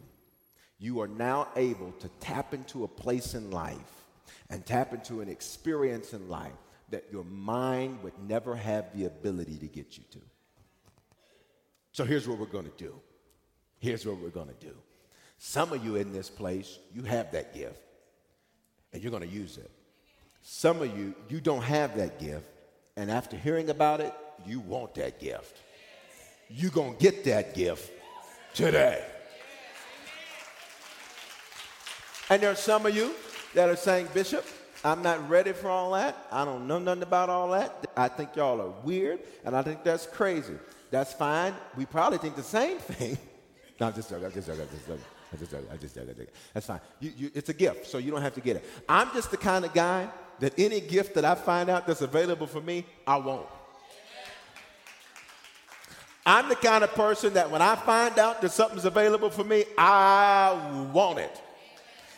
you are now able to tap into a place in life and tap into an experience in life that your mind would never have the ability to get you to. So here's what we're going to do. Here's what we're going to do. Some of you in this place, you have that gift and you're going to use it. Some of you, you don't have that gift, and after hearing about it, you want that gift. You're going to get that gift today. And there are some of you that are saying, Bishop, I'm not ready for all that. I don't know nothing about all that. I think y'all are weird, and I think that's crazy. That's fine. We probably think the same thing. no, I'm just joking. I'm just joking. I'm just joking. I just, just, I just, That's fine. You, you, it's a gift, so you don't have to get it. I'm just the kind of guy that any gift that I find out that's available for me, I want. I'm the kind of person that when I find out that something's available for me, I want it.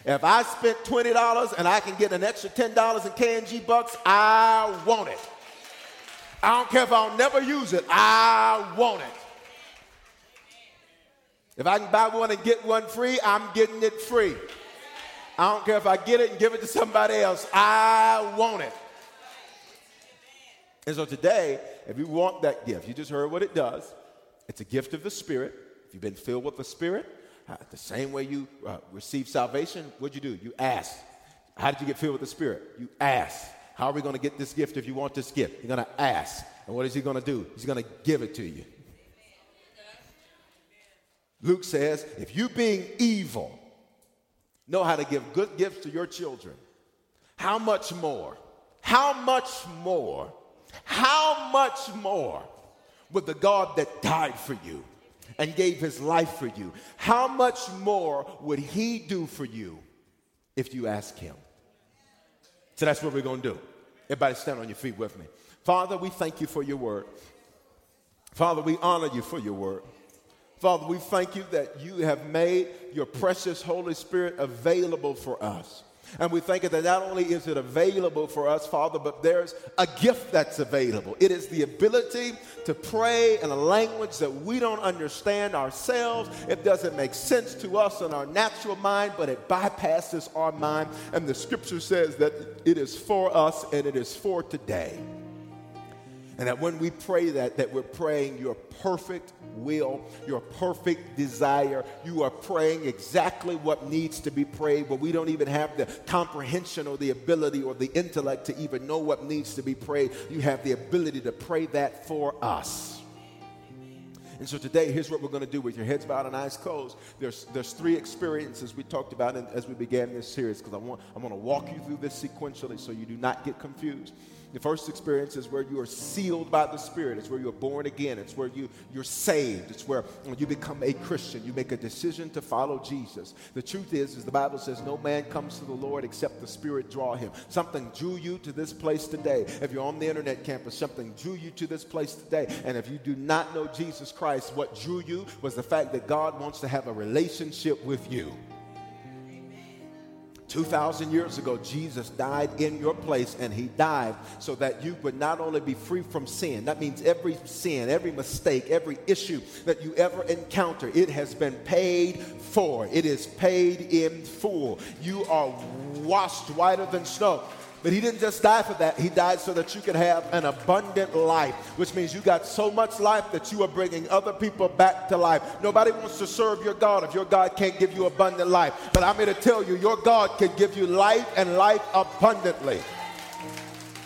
If I spent $20 and I can get an extra $10 in K&G bucks, I want it. I don't care if I'll never use it, I want it. If I can buy one and get one free, I'm getting it free. I don't care if I get it and give it to somebody else. I want it. And so today, if you want that gift, you just heard what it does. It's a gift of the Spirit. If you've been filled with the Spirit, uh, the same way you uh, receive salvation, what'd you do? You ask. How did you get filled with the Spirit? You ask. How are we going to get this gift if you want this gift? You're going to ask. And what is He going to do? He's going to give it to you. Luke says, if you being evil know how to give good gifts to your children, how much more, how much more, how much more would the God that died for you and gave his life for you, how much more would he do for you if you ask him? So that's what we're going to do. Everybody stand on your feet with me. Father, we thank you for your word. Father, we honor you for your word. Father, we thank you that you have made your precious Holy Spirit available for us. And we thank you that not only is it available for us, Father, but there's a gift that's available. It is the ability to pray in a language that we don't understand ourselves. It doesn't make sense to us in our natural mind, but it bypasses our mind. And the scripture says that it is for us and it is for today. And that when we pray that, that we're praying your perfect will, your perfect desire. You are praying exactly what needs to be prayed, but we don't even have the comprehension or the ability or the intellect to even know what needs to be prayed. You have the ability to pray that for us. And so today, here's what we're going to do with your heads bowed and eyes closed. There's, there's three experiences we talked about in, as we began this series because I want, I want to walk you through this sequentially so you do not get confused. The first experience is where you are sealed by the Spirit. It's where you're born again. It's where you, you're saved. It's where you become a Christian. You make a decision to follow Jesus. The truth is, is the Bible says, no man comes to the Lord except the Spirit draw him. Something drew you to this place today. If you're on the internet campus, something drew you to this place today. And if you do not know Jesus Christ, what drew you was the fact that God wants to have a relationship with you. 2,000 years ago, Jesus died in your place, and he died so that you would not only be free from sin, that means every sin, every mistake, every issue that you ever encounter, it has been paid for. It is paid in full. You are washed whiter than snow. But he didn't just die for that. He died so that you could have an abundant life, which means you got so much life that you are bringing other people back to life. Nobody wants to serve your God if your God can't give you abundant life. But I'm here to tell you, your God can give you life and life abundantly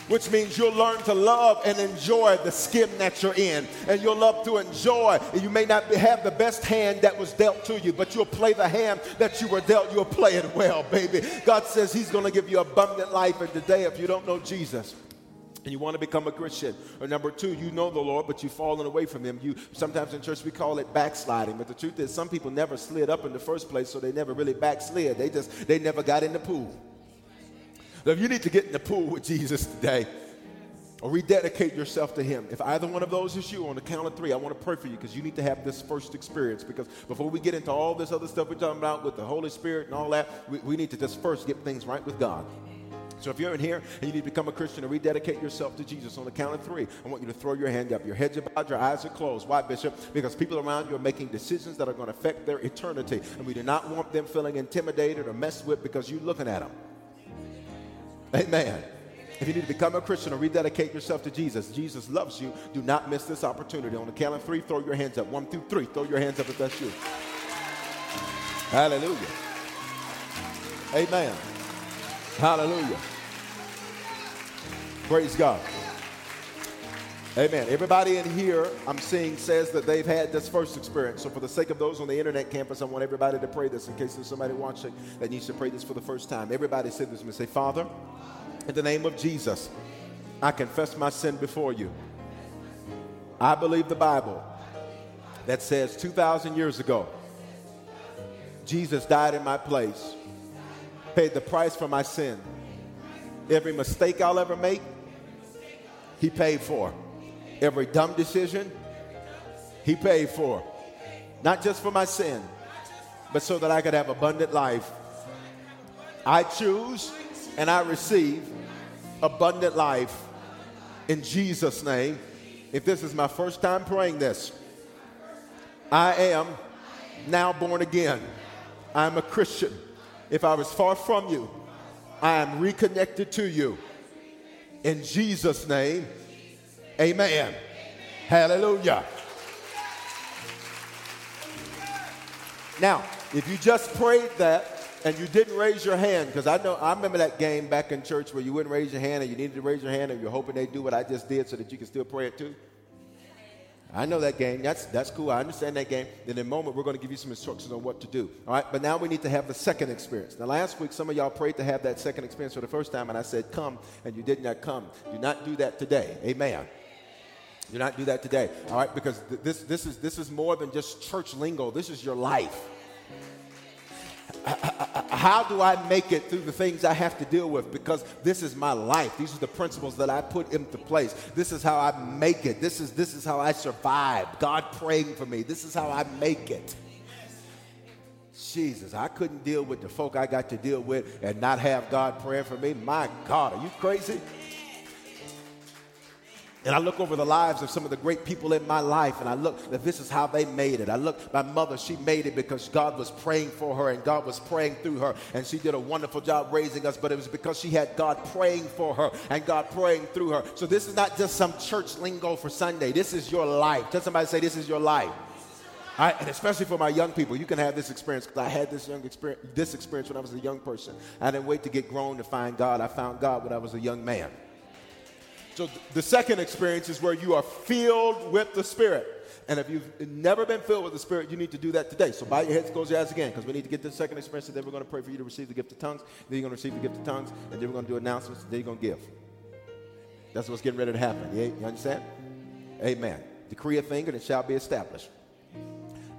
which means you'll learn to love and enjoy the skin that you're in. And you'll love to enjoy. You may not have the best hand that was dealt to you, but you'll play the hand that you were dealt. You'll play it well, baby. God says He's going to give you abundant life. And today, if you don't know Jesus, and you want to become a Christian. Or number two, you know the Lord, but you've fallen away from Him. You sometimes in church we call it backsliding, but the truth is some people never slid up in the first place, so they never really backslid. They just they never got in the pool. So if you need to get in the pool with Jesus today, or rededicate yourself to Him. If either one of those is you, on the count of three, I want to pray for you because you need to have this first experience. Because before we get into all this other stuff we're talking about with the Holy Spirit and all that, we, we need to just first get things right with God. So if you're in here and you need to become a Christian and rededicate yourself to Jesus on the count of three, I want you to throw your hand up. Your heads are bowed, your eyes are closed. Why, Bishop? Because people around you are making decisions that are going to affect their eternity. And we do not want them feeling intimidated or messed with because you're looking at them. Amen. If you need to become a Christian or rededicate yourself to Jesus, Jesus loves you. Do not miss this opportunity. On the count of three, throw your hands up. One, two, three. Throw your hands up if that's you. Hallelujah. Amen. Hallelujah. Praise God. Amen. Everybody in here, I'm seeing, says that they've had this first experience. So, for the sake of those on the internet campus, I want everybody to pray this in case there's somebody watching that needs to pray this for the first time. Everybody say this and say, Father, in the name of Jesus, I confess my sin before you. I believe the Bible that says 2,000 years ago, Jesus died in my place, paid the price for my sin. Every mistake I'll ever make, He paid for. Every dumb decision, He paid for. Not just for my sin, but so that I could have abundant life. I choose and I receive abundant life in Jesus' name. If this is my first time praying this, I am now born again. I'm a Christian. If I was far from you, I am reconnected to you. In Jesus' name, amen. Hallelujah. Now, if you just prayed that, and you didn't raise your hand because I know I remember that game back in church where you wouldn't raise your hand and you needed to raise your hand and you're hoping they do what I just did so that you can still pray it too. I know that game. That's that's cool. I understand that game. In a moment, we're going to give you some instructions on what to do. All right. But now we need to have the second experience. Now, last week, some of y'all prayed to have that second experience for the first time, and I said, "Come," and you did not come. Do not do that today. Amen. Do not do that today. All right. Because th- this this is this is more than just church lingo. This is your life how do I make it through the things I have to deal with? Because this is my life. These are the principles that I put into place. This is how I make it. This is, this is how I survive. God praying for me. This is how I make it. Jesus, I couldn't deal with the folk I got to deal with and not have God praying for me. My God, are you crazy? And I look over the lives of some of the great people in my life, and I look that this is how they made it. I look, my mother, she made it because God was praying for her and God was praying through her, and she did a wonderful job raising us, but it was because she had God praying for her and God praying through her. So this is not just some church lingo for Sunday. This is your life. Tell somebody say, This is your life. I, and especially for my young people, you can have this experience because I had this young experience, this experience when I was a young person. I didn't wait to get grown to find God. I found God when I was a young man. So the second experience is where you are filled with the Spirit. And if you've never been filled with the Spirit, you need to do that today. So bow your heads, close your eyes again, because we need to get this second experience. And then we're going to pray for you to receive the gift of tongues. Then you're going to receive the gift of tongues. And then we're going to do announcements. And then you're going to give. That's what's getting ready to happen. You, you understand? Amen. Decree a thing and it shall be established.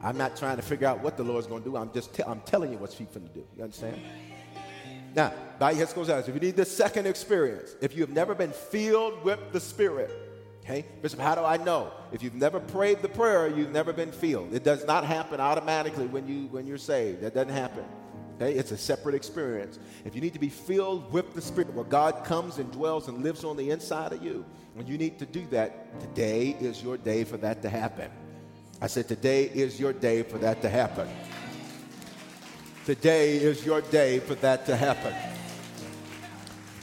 I'm not trying to figure out what the Lord's going to do. I'm just I'm telling you what He's going to do. You understand? Now, heads, close your eyes. If you need this second experience, if you have never been filled with the Spirit, okay, Bishop, how do I know? If you've never prayed the prayer, you've never been filled. It does not happen automatically when you when you're saved. That doesn't happen. Okay, it's a separate experience. If you need to be filled with the Spirit, where God comes and dwells and lives on the inside of you, when you need to do that, today is your day for that to happen. I said, today is your day for that to happen. Today is your day for that to happen.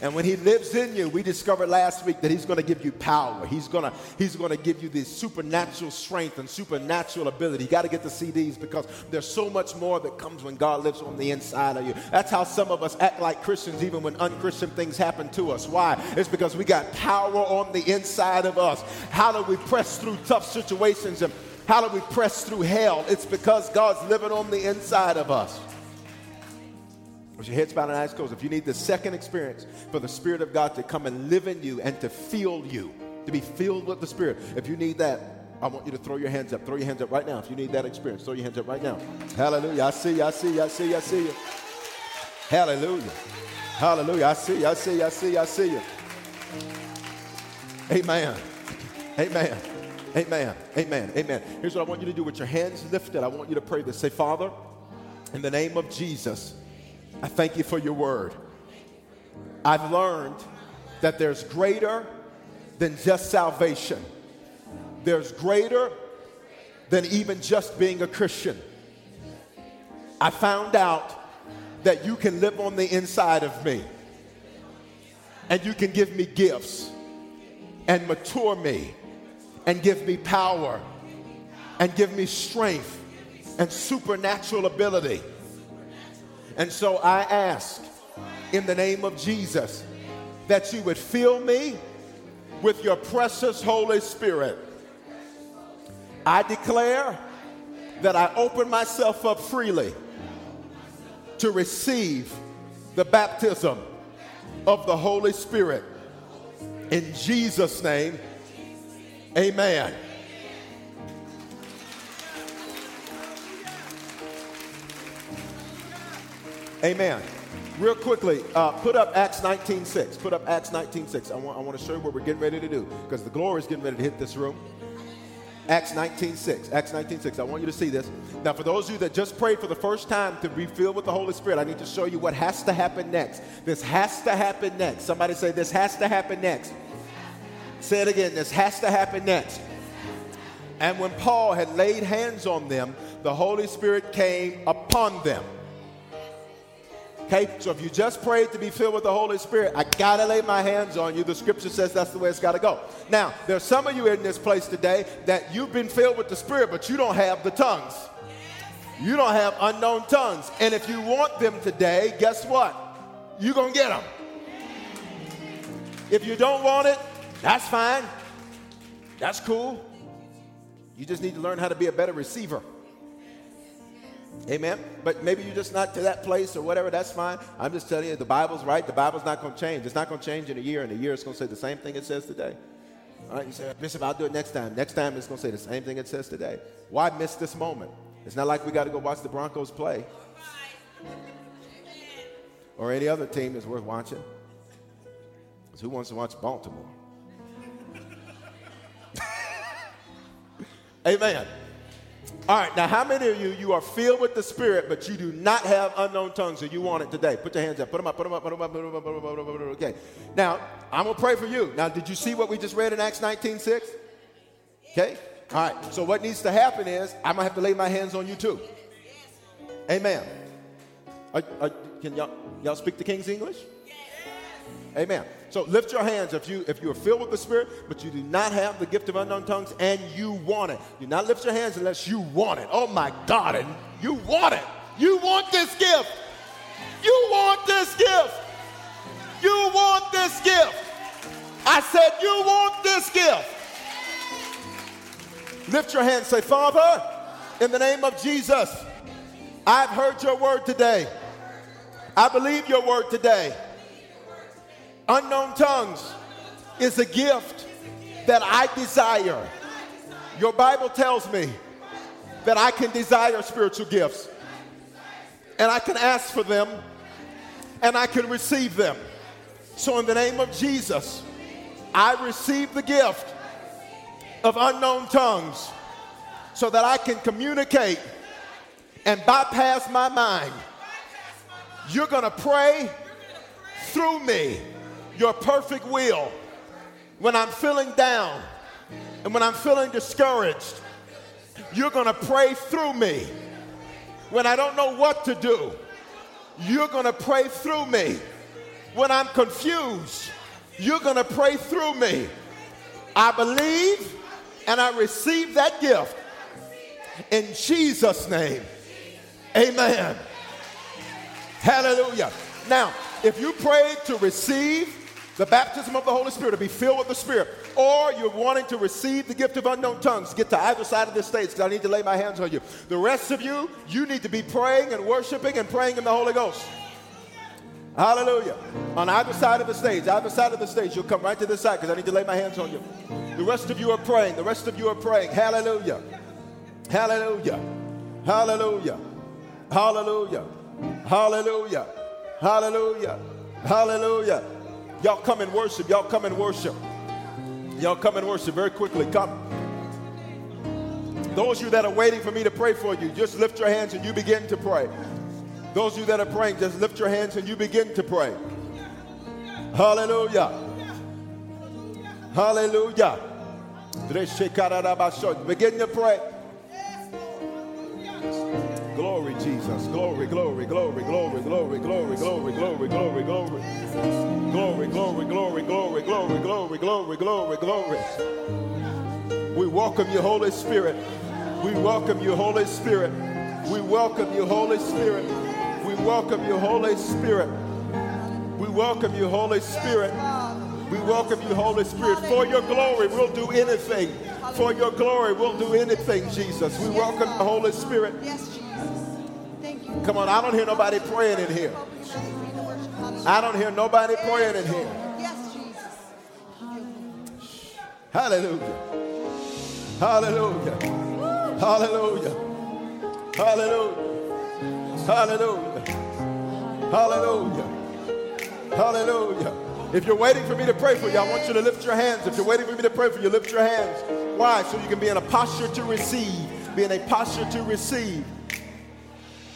And when he lives in you, we discovered last week that he's going to give you power. He's going to he's going to give you this supernatural strength and supernatural ability. You got to get the CDs because there's so much more that comes when God lives on the inside of you. That's how some of us act like Christians even when unchristian things happen to us. Why? It's because we got power on the inside of us. How do we press through tough situations and how do we press through hell? It's because God's living on the inside of us. With your heads bowed and eyes closed, if you need the second experience for the Spirit of God to come and live in you and to fill you, to be filled with the Spirit, if you need that, I want you to throw your hands up. Throw your hands up right now. If you need that experience, throw your hands up right now. Hallelujah. I see you. I see you. I see you. I see you. Hallelujah. Hallelujah. I see you. I see you. I see you. I see you. Amen. Amen. Amen. Amen. Amen. Here's what I want you to do with your hands lifted. I want you to pray this. Say, Father, in the name of Jesus, I thank you for your word. I've learned that there's greater than just salvation, there's greater than even just being a Christian. I found out that you can live on the inside of me and you can give me gifts and mature me and give me power and give me strength and supernatural ability. And so I ask in the name of Jesus that you would fill me with your precious Holy Spirit. I declare that I open myself up freely to receive the baptism of the Holy Spirit. In Jesus' name, amen. Amen. Real quickly, uh, put up Acts 19.6. Put up Acts 19.6. I want, I want to show you what we're getting ready to do because the glory is getting ready to hit this room. Acts 19.6. Acts 19.6. I want you to see this. Now, for those of you that just prayed for the first time to be filled with the Holy Spirit, I need to show you what has to happen next. This has to happen next. Somebody say, This has to happen next. Say it again. This has to happen next. And when Paul had laid hands on them, the Holy Spirit came upon them. Okay, so if you just prayed to be filled with the Holy Spirit, I gotta lay my hands on you. The scripture says that's the way it's gotta go. Now, there's some of you in this place today that you've been filled with the Spirit, but you don't have the tongues. You don't have unknown tongues. And if you want them today, guess what? You're gonna get them. If you don't want it, that's fine. That's cool. You just need to learn how to be a better receiver. Amen. But maybe you're just not to that place or whatever. That's fine. I'm just telling you, the Bible's right. The Bible's not going to change. It's not going to change in a year. In a year, it's going to say the same thing it says today. All right. You say, Bishop, I'll do it next time. Next time, it's going to say the same thing it says today. Why miss this moment? It's not like we got to go watch the Broncos play or any other team that's worth watching. who wants to watch Baltimore? Amen. All right, now how many of you you are filled with the Spirit, but you do not have unknown tongues, and you want it today? Put your hands up. Put them up. Put them up. Put them up. Put them up. Put them up. Put them up. Okay. Now I'm gonna pray for you. Now, did you see what we just read in Acts 19:6? Okay. All right. So what needs to happen is I'm gonna have to lay my hands on you too. Amen. Are, are, can y'all y'all speak the King's English? Amen. So lift your hands if you if you are filled with the Spirit, but you do not have the gift of unknown tongues and you want it. Do not lift your hands unless you want it. Oh my God, and you want it. You want this gift. You want this gift. You want this gift. I said you want this gift. Lift your hands, say, Father, in the name of Jesus, I've heard your word today. I believe your word today. Unknown tongues is a gift that I desire. Your Bible tells me that I can desire spiritual gifts and I can ask for them and I can receive them. So, in the name of Jesus, I receive the gift of unknown tongues so that I can communicate and bypass my mind. You're going to pray through me your perfect will when I'm feeling down and when I'm feeling discouraged. You're going to pray through me when I don't know what to do. You're going to pray through me when I'm confused. You're going to pray through me. I believe and I receive that gift in Jesus' name. Amen. Hallelujah. Now, if you pray to receive the baptism of the Holy Spirit, to be filled with the Spirit, or you're wanting to receive the gift of unknown tongues, get to either side of this stage because I need to lay my hands on you. The rest of you, you need to be praying and worshiping and praying in the Holy Ghost. Hallelujah. On either side of the stage, either side of the stage, you'll come right to this side because I need to lay my hands on you. The rest of you are praying. The rest of you are praying. Hallelujah. Hallelujah. Hallelujah. Hallelujah. Hallelujah. Hallelujah. Hallelujah. Y'all come and worship. Y'all come and worship. Y'all come and worship very quickly. Come. Those of you that are waiting for me to pray for you, just lift your hands and you begin to pray. Those of you that are praying, just lift your hands and you begin to pray. Hallelujah. Hallelujah. Begin to pray. Glory, Jesus. Glory, glory, glory, glory, glory, glory, glory, glory, glory, glory. Glory, glory, glory, glory, glory, glory, glory, glory, glory. We welcome you, Holy Spirit. We welcome you, Holy Spirit. We welcome you, Holy Spirit. We welcome you, Holy Spirit. We welcome you, Holy Spirit. We welcome you, Holy Spirit. For your glory, we'll do anything. For your glory, we'll do anything, Jesus. We welcome the Holy Spirit. Come on, I don't hear nobody praying in here. I don't hear nobody praying in here. Hallelujah. Hallelujah. Hallelujah. Hallelujah. Hallelujah. Hallelujah. Hallelujah. If you're waiting for me to pray for you, I want you to lift your hands. If you're waiting for me to pray for you, lift your hands. Why? So you can be in a posture to receive. Be in a posture to receive.